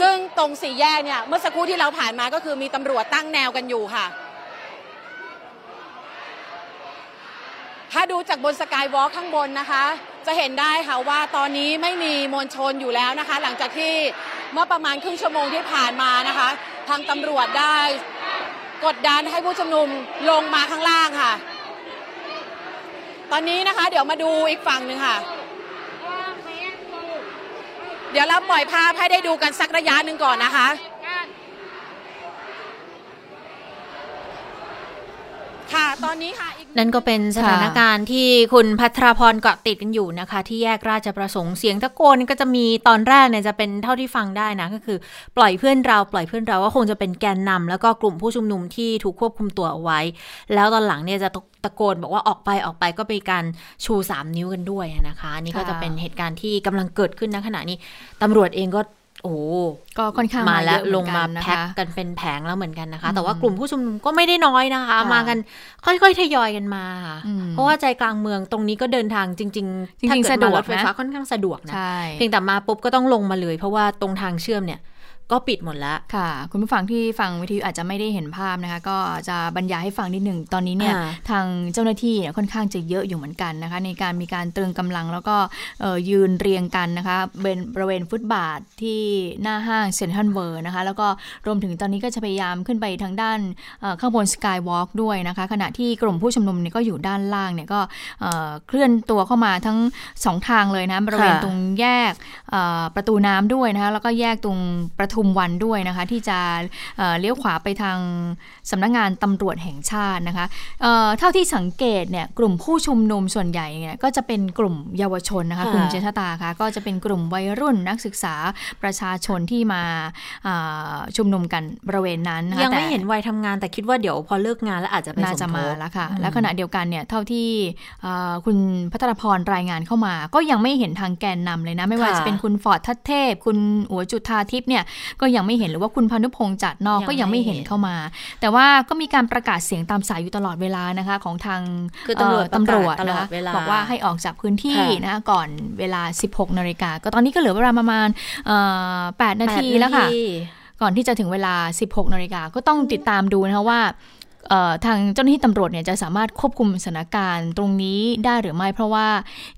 ซึ่งตรงสี่แยกเนี่ยเมื่อสักครู่ที่เราผ่านมาก็คือมีตำรวจตั้งแนวกันอยู่ค่ะ ถ้าดูจากบนสกายวอล์กข้างบนนะคะ จะเห็นได้ค่ะว่าตอนนี้ไม่มีมวลชนอยู่แล้วนะคะ หลังจากที่เมื่อประมาณครึ่งชั่วโมงที่ผ่านมานะคะ ทางตำรวจได้กดดันให้ผู้ชุมนุมลงมาข้างล่างค่ะ ตอนนี้นะคะ เดี๋ยวมาดูอีกฝั่งหนึ่งค่ะ เดี๋ยวเราปล่อยภาพให้ได้ดูกันสักระยะหนึ่งก่อนนะคะ ค่ะตอนนี้ค่ะอีกนั่นก็เป็นสถานการณ์ที่คุณพัทรพรเกาะติดกันอยู่นะคะ ที่แยกราชประสงค์เสียงตะโกนก็จะมีตอนแรกเนี่ยจะเป็นเท่าที่ฟังได้นะก็คือ ปล่อยเพื่อนเราปล่อยเพื่อนเราก็คงจะเป็นแกนนำแล้วก็กลุ่มผู้ชุมนุมที่ถูกควบคุมตัวเอาไว้ แล้วตอนหลังเนี่ยจะตะโกนบอกว่าออกไปออกไปก็เป็นการชู 3 นิ้วกันด้วยนะคะอันนี่ก็จะเป็นเหตุการณ์ที่กำลังเกิดขึ้นณขณะนี้ตำรวจเองก็ โอ้ก็ค่อนข้างมาแล้วเยอะลงมาเหอนนนะคะแพ็คกันเป็นแผงแล้วเหมือนกันนะคะอืมแต่ว่ากลุ่มผู้ชุมนุมก็ไม่ได้น้อยนะคะค่ะมากันค่อยๆทยอยกันมาค่ะอืมเพราะว่าใจกลางเมืองตรงนี้ก็เดินทางจริงจริงๆถ้าเกิสะดวกมารถไฟฟ้านะค่อนข้างสะดวกนะใช่เพียงแต่มาปุ๊บก็ต้องลงมาเลย เพราะว่าตรงทางเชื่อมเนี่ย ก็ปิดหมดแล้วค่ะ คุณผู้ฟังที่ฟังวิทยุอาจจะไม่ได้เห็นภาพนะคะ ก็จะบรรยายให้ฟังนิดหนึ่งตอนนี้เนี่ยอ่าทางเจ้าหน้าที่เนี่ยค่อนข้างจะเยอะอยู่เหมือนกันนะคะ ในการมีการตรึงกำลังแล้วก็เอ่อยืนเรียงกันนะคะเป็นบริเวณฟุตบาทที่หน้าห้างเซ็นทรัลเวิร์นะคะ แล้วก็รวมถึงตอนนี้ก็จะพยายามขึ้นไปทางด้านเอ่อข้างบนสกายวอล์กด้วยนะคะ ขณะที่กลุ่มผู้ชุมนุมเนี่ยก็อยู่ด้านล่างเนี่ยก็เอ่อเคลื่อนตัวเข้ามาทั้งสองทางเลยนะบริเวณค่ะตรงแยกเอ่อประตูน้ำด้วยนะคะแล้วก็แยกตรงประทุมวันด้วยนะคะ ที่จะเอ่อเลี้ยวขวาไปทางสำนักงานตำรวจแห่งชาตินะคะเอ่อเท่าที่สังเกตเนี่ยกลุ่มผู้ชุมนุมส่วนใหญ่เนี่ยก็จะเป็นกลุ่มเยาวชนนะคะค่ะคุณเจษตาค่ะก็จะเป็นกลุ่มวัยรุ่นนักศึกษาประชาชนที่มาอ่าชุมนุมกันบริเวณนั้นนะคะยังไม่แต่เห็นวัยทำงานแต่คิดว่าเดี๋ยวพอเลิกงานแล้วอาจจะไปน่าสจะมทมาบแล้วค่ะอืมและขณะเดียวกันเนี่ยเท่าที่เอ่อคุณพัทรพรรายงานเข้ามา ก็ยังไม่เห็นทางแกนนำเลยนะ ไม่ว่าค่ะจะเป็นคุณฟอร์ดทัตเทพ คุณอัวจุธาทิพย์เนี่ยก็ยังไม่เห็นหรือว่าคุณพานุพงษ์จัดนอกยังก็ยังไม่เห็นไม่เห็นเข้ามา แต่ว่าก็มีการประกาศเสียงตามสายอยู่ตลอดเวลานะคะ ของทางคือตำรวจเตำรวจประกาศตลอดนะคะเวลาบอกว่าให้ออกจากพื้นที่ค่ะนะคะก่อนเวลา 16นาฬิกาก็ตอนนี้ก็เหลือเวลาประมาณเอ่อ8นาทีปดแล้วค่ะนาทีก่อนที่จะถึงเวลา 16นาฬิกาก็ต้องติดตามดูนะคะว่าเอ่อทางเจ้าหน้าที่ตำรวจเนี่ยจะสามารถควบคุมสถานการณ์ตรงนี้ได้หรือไม่ เพราะว่า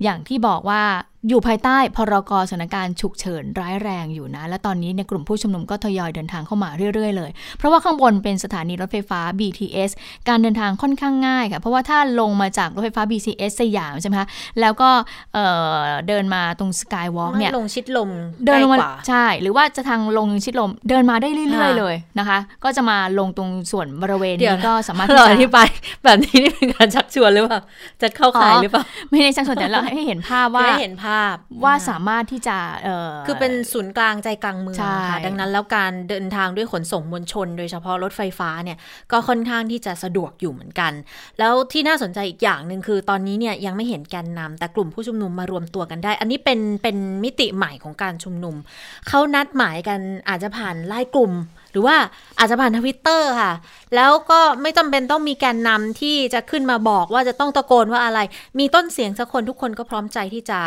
อย่างที่บอกว่า อยู่ภายใต้พรกสถานการณ์ฉุกเฉินร้ายแรงอยู่นะ และตอนนี้ในกลุ่มผู้ชุมนุมก็ทยอยเดินทางเข้ามาเรื่อยๆเลย เพราะว่าข้างบนเป็นสถานีรถไฟฟ้า BTS การเดินทางค่อนข้างง่ายค่ะ เพราะว่าถ้าลงมาจากรถไฟฟ้า BTS สยามใช่ไหมคะ แล้วก็เเดินมาตรงสกายวอล์กเนี่ยลงชิดลมเดินลงมาใกล้กว่าใช่ หรือว่าจะทางลงชิดลมเดินมาได้เรื่อยๆเลยนะคะ ก็จะมาลงตรงส่วนบริเวณเดี๋ยวนี้ก็สามารถเราที่อธิจะบายแบบนี้นี่เป็นการชักชวนหรือเปล่าจะเข้าขายหรือเปล่าไม่ได้ชักชวนแต่เราให้เห็นภาพว่าจะได้เห็นภาพว่าสามารถที่จะเอ่อคือเป็นศูนย์กลางใจกลางเมืองใช่ค่ะดังนั้นแล้วการเดินทางด้วยขนส่งมวลชน โดยเฉพาะรถไฟฟ้าเนี่ยก็ค่อนข้างที่จะสะดวกอยู่เหมือนกัน แล้วที่น่าสนใจอีกอย่างหนึ่งคือ ตอนนี้เนี่ยยังไม่เห็นแกนนำแต่กลุ่มผู้ชุมนุมมารวมตัวกันได้ อันนี้เป็นเป็นมิติใหม่ของการชุมนุมเขานัดหมายกันอาจจะผ่านไล่กลุ่ม หรือว่าอาจจะผ่านทวิตเตอร์ค่ะ แล้วก็ไม่จำเป็นต้องมีแกนนำที่จะขึ้นมาบอกว่าจะต้องตะโกนว่าอะไร มีต้นเสียงสักคนทุกคนก็พร้อมใจที่จะ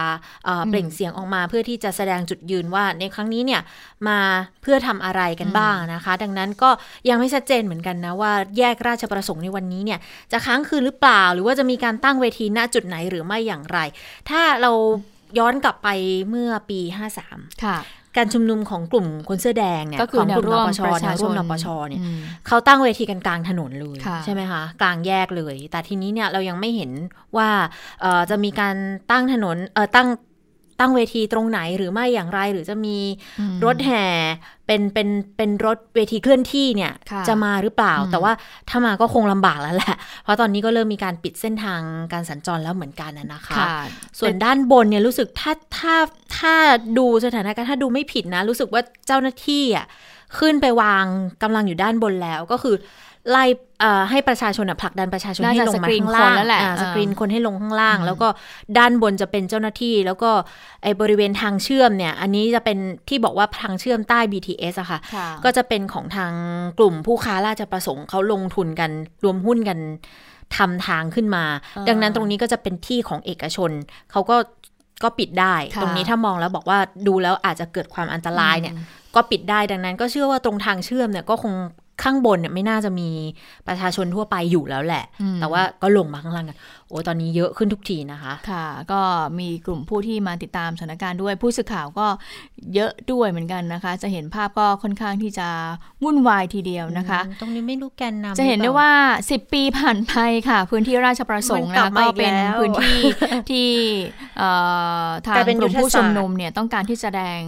เอ่อเปล่งเสียงออกมา เพื่อที่จะแสดงจุดยืนว่าในครั้งนี้เนี่ยมาเพื่อทำอะไรกันบ้างนะคะ ดังนั้นก็ยังไม่ชัดเจนเหมือนกันนะว่าแยกราชประสงค์ในวันนี้เนี่ยจะค้างคืนหรือเปล่า หรือว่าจะมีการตั้งเวทีณจุดไหนหรือไม่อย่างไร ถ้าเราย้อนกลับไปเมื่อปี 53 ค่ะ การชุมนุมของกลุ่มคนเสื้อแดงเนี่ยก็คือของกลุ่มแนวร่วมนปชประแนชาวชร่วมนนปชเนี่ยอืมเขาตั้งเวทีกันกลางถนนเลยค่ะใช่ไหมคะกลางแยกเลย แต่ทีนี้เนี่ยเรายังไม่เห็นว่าเอ่อจะมีการตั้งถนนเอ่อตั้ง ตั้งเวทีตรงไหนหรือไม่อย่างไร หรือจะมีอืมรถแห่เป็นเป็นเป็นรถเวทีเคลื่อนที่เนี่ยค่ะจะมาหรือเปล่าอืมแต่ว่าถ้ามาก็คงลำบากแล้วแหละ เพราะตอนนี้ก็เริ่มมีการปิดเส้นทางการสัญจรแล้วเหมือนกันนะนะคะค่ะส่วนด้านบนเนี่ยรู้สึกถ้าถ้าถ้าดูสถานการณ์ถ้าดูไม่ผิดนะ รู้สึกว่าเจ้าหน้าที่อะขึ้นไปวางกำลังอยู่ด้านบนแล้วก็คือ ไล่เอ่อให้ประชาชนอะผลักดันประชาชนน่าให้จะลงมาสกรีนข้างล่างคนแล้วแหละอ่าเออสกรีนคนให้ลงข้างล่างอืมแล้วก็ด้านบนจะเป็นเจ้าหน้าที่ แล้วก็ไอ้บริเวณทางเชื่อมเนี่ย อันนี้จะเป็นที่บอกว่าทางเชื่อมใต้ BTS อะค่ะค่ะก็จะเป็นของทางกลุ่มผู้ค้าราชประสงค์เขาลงทุนกันรวมหุ้นกันทำทางขึ้นมาอ่าดังนั้นตรงนี้ก็จะเป็นที่ของเอกชนเขาก็ก็ปิดได้ค่ะตรงนี้ถ้ามองแล้วบอกว่าดูแล้วอาจจะเกิดความอันตรายเนี่ย ก็ปิดได้ดังนั้นก็เชื่อว่าตรงทางเชื่อมเนี่ยก็คง ข้างบนเนี่ยไม่น่าจะมีประชาชนทั่วไปอยู่แล้วแหละอืมแต่ว่าก็ลงมาข้างล่างกันโอ้ตอนนี้เยอะขึ้นทุกทีนะคะ ค่ะ ก็มีกลุ่มผู้ที่มาติดตามสถานการณ์ด้วย ผู้สื่อข่าวก็เยอะด้วยเหมือนกันนะคะ จะเห็นภาพก็ค่อนข้างที่จะวุ่นวายทีเดียวนะคะ ตรงนี้ไม่รู้แกนนำจะเห็นได้ว่า 10 ปีผ่านไปค่ะ พื้นที่ราชประสงค์มันกลันะบมาก็อีกเป็นแล้วพื้นที่ที่เอ่อทางกลายเป็นกลุ่มผู้ยุทธศาสตร์ชุมนุมเนี่ยต้องการที่จะแสดง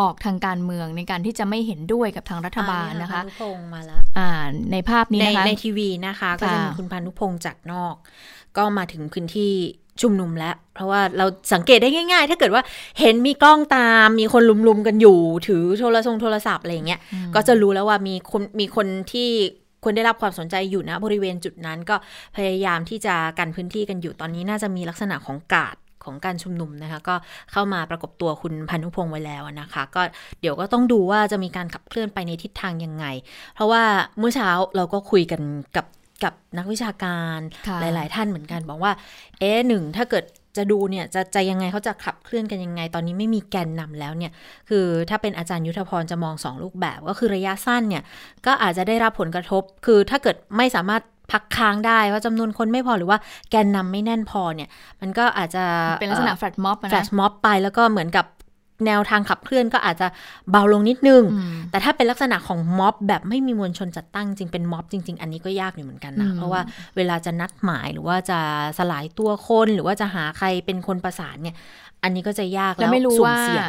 ออกทางการเมืองในการที่จะไม่เห็นด้วยกับทางรัฐบาลนะคะพานุพงศ์มาแล้วอ่าในภาพนี้ในนะคะในทีวีนะคะ ก็จะมีค่ะคุณพานุพงศ์จากนอก ก็มาถึงพื้นที่ชุมนุมแล้ว เพราะว่าเราสังเกตได้ง่าย ๆ ถ้าเกิดว่าเห็นมีกล้องตามมีคนลุมๆกันอยู่ ถือโทรศัพท์โทรศัพท์อะไรอย่างเงี้ยก็จะรู้แล้วว่ามีคนมีคนที่ควรได้รับความสนใจอยู่นะบริเวณจุดนั้นก็พยายามที่จะกันพื้นที่กันอยู่ตอนนี้น่าจะมีลักษณะของกาด ของการชุมนุมนะคะ ก็เข้ามาประกบตัวคุณพานุพงศ์ไว้แล้วนะคะ ก็เดี๋ยวก็ต้องดูว่าจะมีการขับเคลื่อนไปในทิศทางยังไง เพราะว่าเมื่อเช้าเราก็คุยกันกับกับนักวิชาการค่ะหลาย ๆ ท่านเหมือนกันบอกว่า เอ๊ะหนึ่งถ้าเกิดจะดูเนี่ยจะจะยังไงเขาจะขับเคลื่อนกันยังไง ตอนนี้ไม่มีแกนนำแล้วเนี่ยคือถ้าเป็นอาจารย์ยุทธพรจะมองสองรูปแบบ ก็คือระยะสั้นเนี่ยก็อาจจะได้รับผลกระทบ คือถ้าเกิดไม่สามารถ พักค้างได้ว่าจำนวนคนไม่พอหรือว่าแกนนำไม่แน่นพอเนี่ย มันก็อาจจะเป็นลักษณะแฟลตม็อบแฟลชม็อบไปแล้วก็เหมือนกับแนวทางขับเคลื่อนก็อาจจะเบาลงนิดนึงอืมแต่ถ้าเป็นลักษณะของม็อบแบบไม่มีมวลชนจัดตั้งจริงเป็นม็อบจริง ๆ อันนี้ก็ยากอยู่เหมือนกันนะอืมเพราะว่าเวลาจะนัดหมายหรือว่าจะสลายตัวคน หรือว่าจะหาใครเป็นคนประสานเนี่ย อันนี้ก็จะยากแล้แล้ววไม่รู้สุ่มว่าเสี่ยง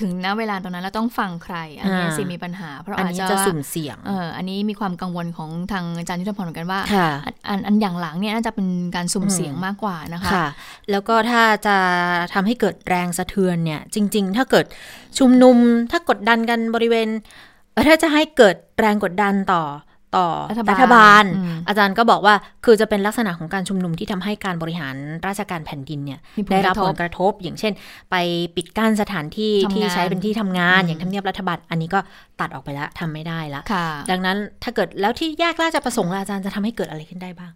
ถึงณเวลาตรงนั้นแล้วต้องฟังใคร อันนี้อ่าสิมีปัญหา เพราะอันอาจนี้จะจะสุ่มเสี่ยงเอออันนี้มีความกังวลของทางอาจารย์ยุทธพรเหมือนกันว่าค่ะอันอันอันอย่างหลังเนี่ยน่าจะเป็นการสุ่มเสี่ยงมากกว่านะคะค่ะแล้วก็ถ้าจะทำให้เกิดแรงสะเทือนเนี่ย จริง ๆ ถ้าเกิดชุมนุมถ้ากดดันกันบริเวณเอ่อถ้าจะให้เกิดแรงกดดันต่อ ต่อรัฐบาลรัฐบาลอืมอาจารย์ก็บอกว่าคือจะเป็นลักษณะของการชุมนุมที่ทำให้การบริหารราชการแผ่นดินเนี่ยมีผลได้รับกระทบผลกระทบ อย่างเช่น ไปปิดกั้นสถานที่ทำงานที่ใช้เป็นที่ทำงานอืมอย่างทำเนียบรัฐบาล อันนี้ก็ตัดออกไปแล้วทำไม่ได้ละค่ะดังนั้นถ้าเกิดแล้วที่แยกราชประสงค์ล่ะอาจารย์จะทำให้เกิดอะไรขึ้นได้บ้าง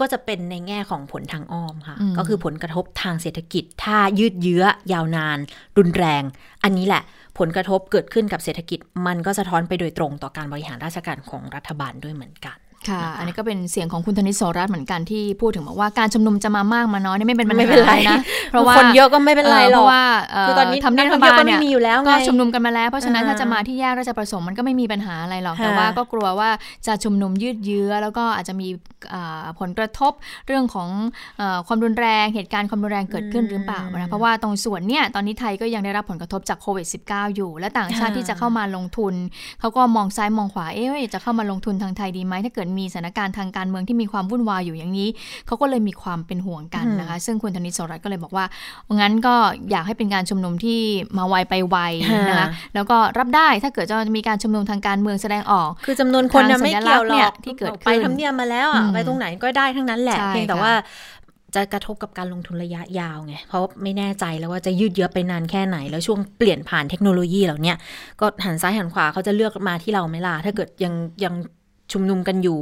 ก็จะเป็นในแง่ของผลทางอ้อมค่ะอืมก็คือผลกระทบทางเศรษฐกิจ ถ้ายืดเยื้อยาวนาน รุนแรง อันนี้แหละ ผลกระทบเกิดขึ้นกับเศรษฐกิจ มันก็สะท้อนไปโดยตรงต่อการบริหารราชการของรัฐบาลด้วยเหมือนกัน ค่ะนะคะอันนี้ก็เป็นเสียงของคุณธนิตโสรัตน์เหมือนกันที่พูดถึงบอกว่าการชุมนุมจะมามากมาน้อยเนี่ยไม่เป็นปัญหาไม่เป็นไรนะ เพราะว่าคนเยอะก็ไม่เป็นไรหรอกเพราะว่าเคือตอนนี้ทำเนียบนัรักฐท่องเที่ยวบาลก็ไม่เนี่ยมีอยู่แล้วไงก็ชุมนุมกันมาแล้ว เพราะฉะนั้นอ่าถ้าจะมาที่แยกราชประสงค์มันก็ไม่มีปัญหาอะไรหรอกค่ะแต่ว่าก็กลัวว่าจะชุมนุมยืดเยื้อ แล้วก็อาจจะมีอ่าผลกระทบเรื่องของเออความรุนแรงเหตุการณ์ความรุนแรงเกิดขึ้นหรือเปล่านะเพราะว่าตรงส่วนเนี่ยตอนนี้ไทยก็ยังได้รับผลกระทบจากโควิด -19 อยู่ และต่างชาติที่จะเข้ามาลงทุนเขาก็มองซ้ายมองขวาเอ๊ะจะเข้ามาลงทุนทางไทยดีไหมถ้าเกิดมีสถานการณ์ทางการเมืองที่มีความวุ่นวายอยู่อย่างนี้เขาก็เลยมีความเป็นห่วงกันนะคะ ซึ่งคุณธนิตโสรัตน์ก็เลยบอกว่างั้นก็อยากให้เป็นการชุมนุมที่มาไวไปไวนะคะค่ะแล้วก็รับได้ถ้าเกิดจะมีการชุมนุมทางการเมืองแสดงออก คือจำนวนคนน่ะทางสัไม่ญลัเกี่กยวษณ์หรเนี่อยกที่เกิดขึ้นไปทำเนียบมาแล้วอะอืมไปตรงไหนก็ได้ทั้งนั้นแหละใช่เพียงแต่ค่ะว่าจะกระทบกับการลงทุนระยะยาวไง เพราะไม่แน่ใจแล้วว่าจะยืดเยื้อไปนานแค่ไหน แล้วช่วงเปลี่ยนผ่านเทคโนโลยีเหล่าเนี้ยก็หันซ้ายหันขวาเขาจะเลือกมาที่เราไหมล่ะ ถ้าเกิดยังยัง ชุมนุมกันอยู่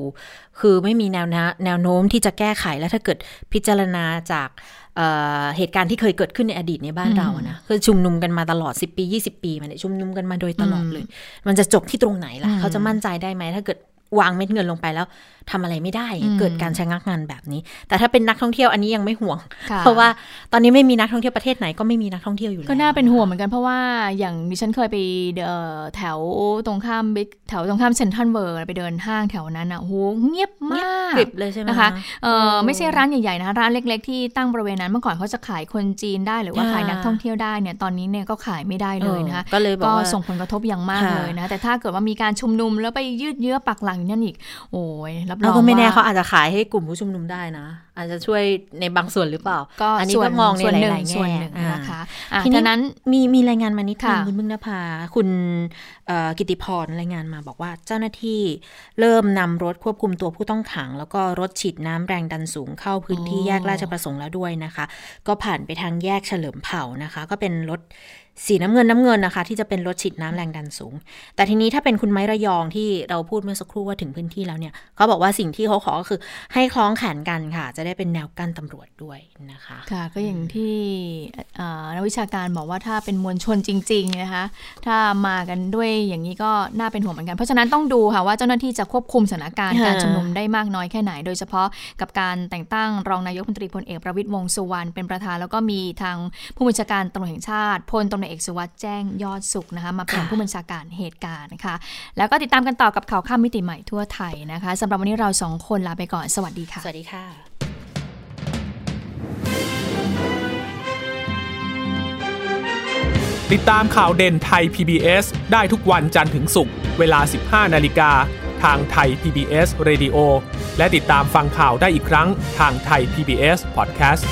คือไม่มีแนวนะแนวโน้มที่จะแก้ไขแล้วถ้าเกิดพิจารณาจากเอ่อเหตุการณ์ที่เคยเกิดขึ้นในอดีตในบ้านเราอะนะคือชุมนุมกันมาตลอด 10 ปี 20 ปีมาเนี่ยชุมนุมกันมาโดยตลอดเลย มันจะจบที่ตรงไหนล่ะอืมเขาจะมั่นใจได้ไหมถ้าเกิดวางเม็ดเงินลงไปแล้ว ทำอะไรไม่ได้อืมเกิดการชะงักงานแบบนี้ แต่ถ้าเป็นนักท่องเที่ยวอันนี้ยังไม่ห่วงค่เพราะว่าตอนนี้ไม่มีนักท่องเที่ยวประเทศไหนก็ไม่มีนักท่องเที่ยวอยู่แล้วก็น่าเป็นห่วงเหมือนกันเพราะว่าอย่างดิฉันเคยไปเอ่อแถวตรงข้ามบิ๊กแถวตรงข้ามเซ็นทรัลเวิร์ไปเดินห้างแถวนั้นอะโหเงียบมากกริบเลยใช่ไหมนะคะเออโอ้ไม่ใช่ร้านใหญ่ๆนะคะร้านเล็ก ๆ ที่ตั้งบริเวณนั้นเมื่อก่อนเขาจะขายคนจีนได้หรือว่าค่ะขายนักท่องเที่ยวได้เนี่ยตอนนี้เนี่ยก็ขายไม่ได้เลยนะคะเออก็เลยบอกก็ว่าส่งผลกระทบอย่างมากค่ะเลยนะแต่ถ้าเกิดว่ามีการชุมนุมแล้วไปยืดเยื้อปักหลังอยู่นั่นอีก โอ้ยรับรเราองก็ไม่แน่ว่าเขาอาจจะขายให้กลุ่มผู้ชุมนุมได้นะ อาจจะช่วยในบางส่วนหรือเปล่า ก็อันนี้ส่วก็มองในส่วนหหนึ่งลายๆแง่ส่วนหนึ่งอ่านะคะอะทีนี้ฉะนั้นมีมีรายงานมานิดนึงค่ะคุณพึ่งนภาคุณเอ่อกิติพรรายงานมาบอกว่าเจ้าหน้าที่เริ่มนำรถควบคุมตัวผู้ต้องขัง แล้วก็รถฉีดน้ำแรงดันสูงเข้าพื้นที่อ๋อแยกราชประสงค์แล้วด้วยนะคะ ก็ผ่านไปทางแยกเฉลิมเผ่านะคะ ก็เป็นรถ สีน้ำเงินน้ำเงินนะคะ ที่จะเป็นรถฉีดน้ำแรงดันสูง แต่ทีนี้ถ้าเป็นคุณไม้ระยองที่เราพูดเมื่อสักครู่ว่าถึงพื้นที่แล้วเนี่ยเขาบอกว่าสิ่งที่เขาขอก็คือให้คล้องแขนกันค่ะ จะได้เป็นแนวกั้นตำรวจด้วยนะคะ ค่ะก็อย่างที่เอ่อนักวิชาการบอกว่าถ้าเป็นมวลชนจริง ๆนะคะ ถ้ามากันด้วยอย่างนี้ก็น่าเป็นห่วงเหมือนกัน เพราะฉะนั้นต้องดูค่ะว่าเจ้าหน้าที่จะควบคุมสถานการณ์ค่ะการชุมนุมได้มากน้อยแค่ไหน โดยเฉพาะกับการแต่งตั้งรองนายกรัฐมนตรีพลเอกประวิตยวงษ์สุวรรณเป็นประธานแล้วก็มีทางผู้บัญชาการตำรวจแห่งชาติพลตำรวจเอกสุวัสด์แจ้งยอดสุขนะคะมาเป็นค่ะผู้บัญชาการเหตุการณ์นะคะ แล้วก็ติดตามกันต่อกับข่าวข้ามมิติใหม่ทั่วไทยนะคะสำหรับวันนี้เราสองคนลาไปก่อนสวัสดีค่ะ สวัสดีค่ะ ติดตามข่าวเด่นไทย PBS ได้ทุกวันจันทร์ถึงศุกร์เวลา 15 นาฬิกาทางไทย PBS Radio และติดตามฟังข่าวได้อีกครั้งทางไทย PBS Podcast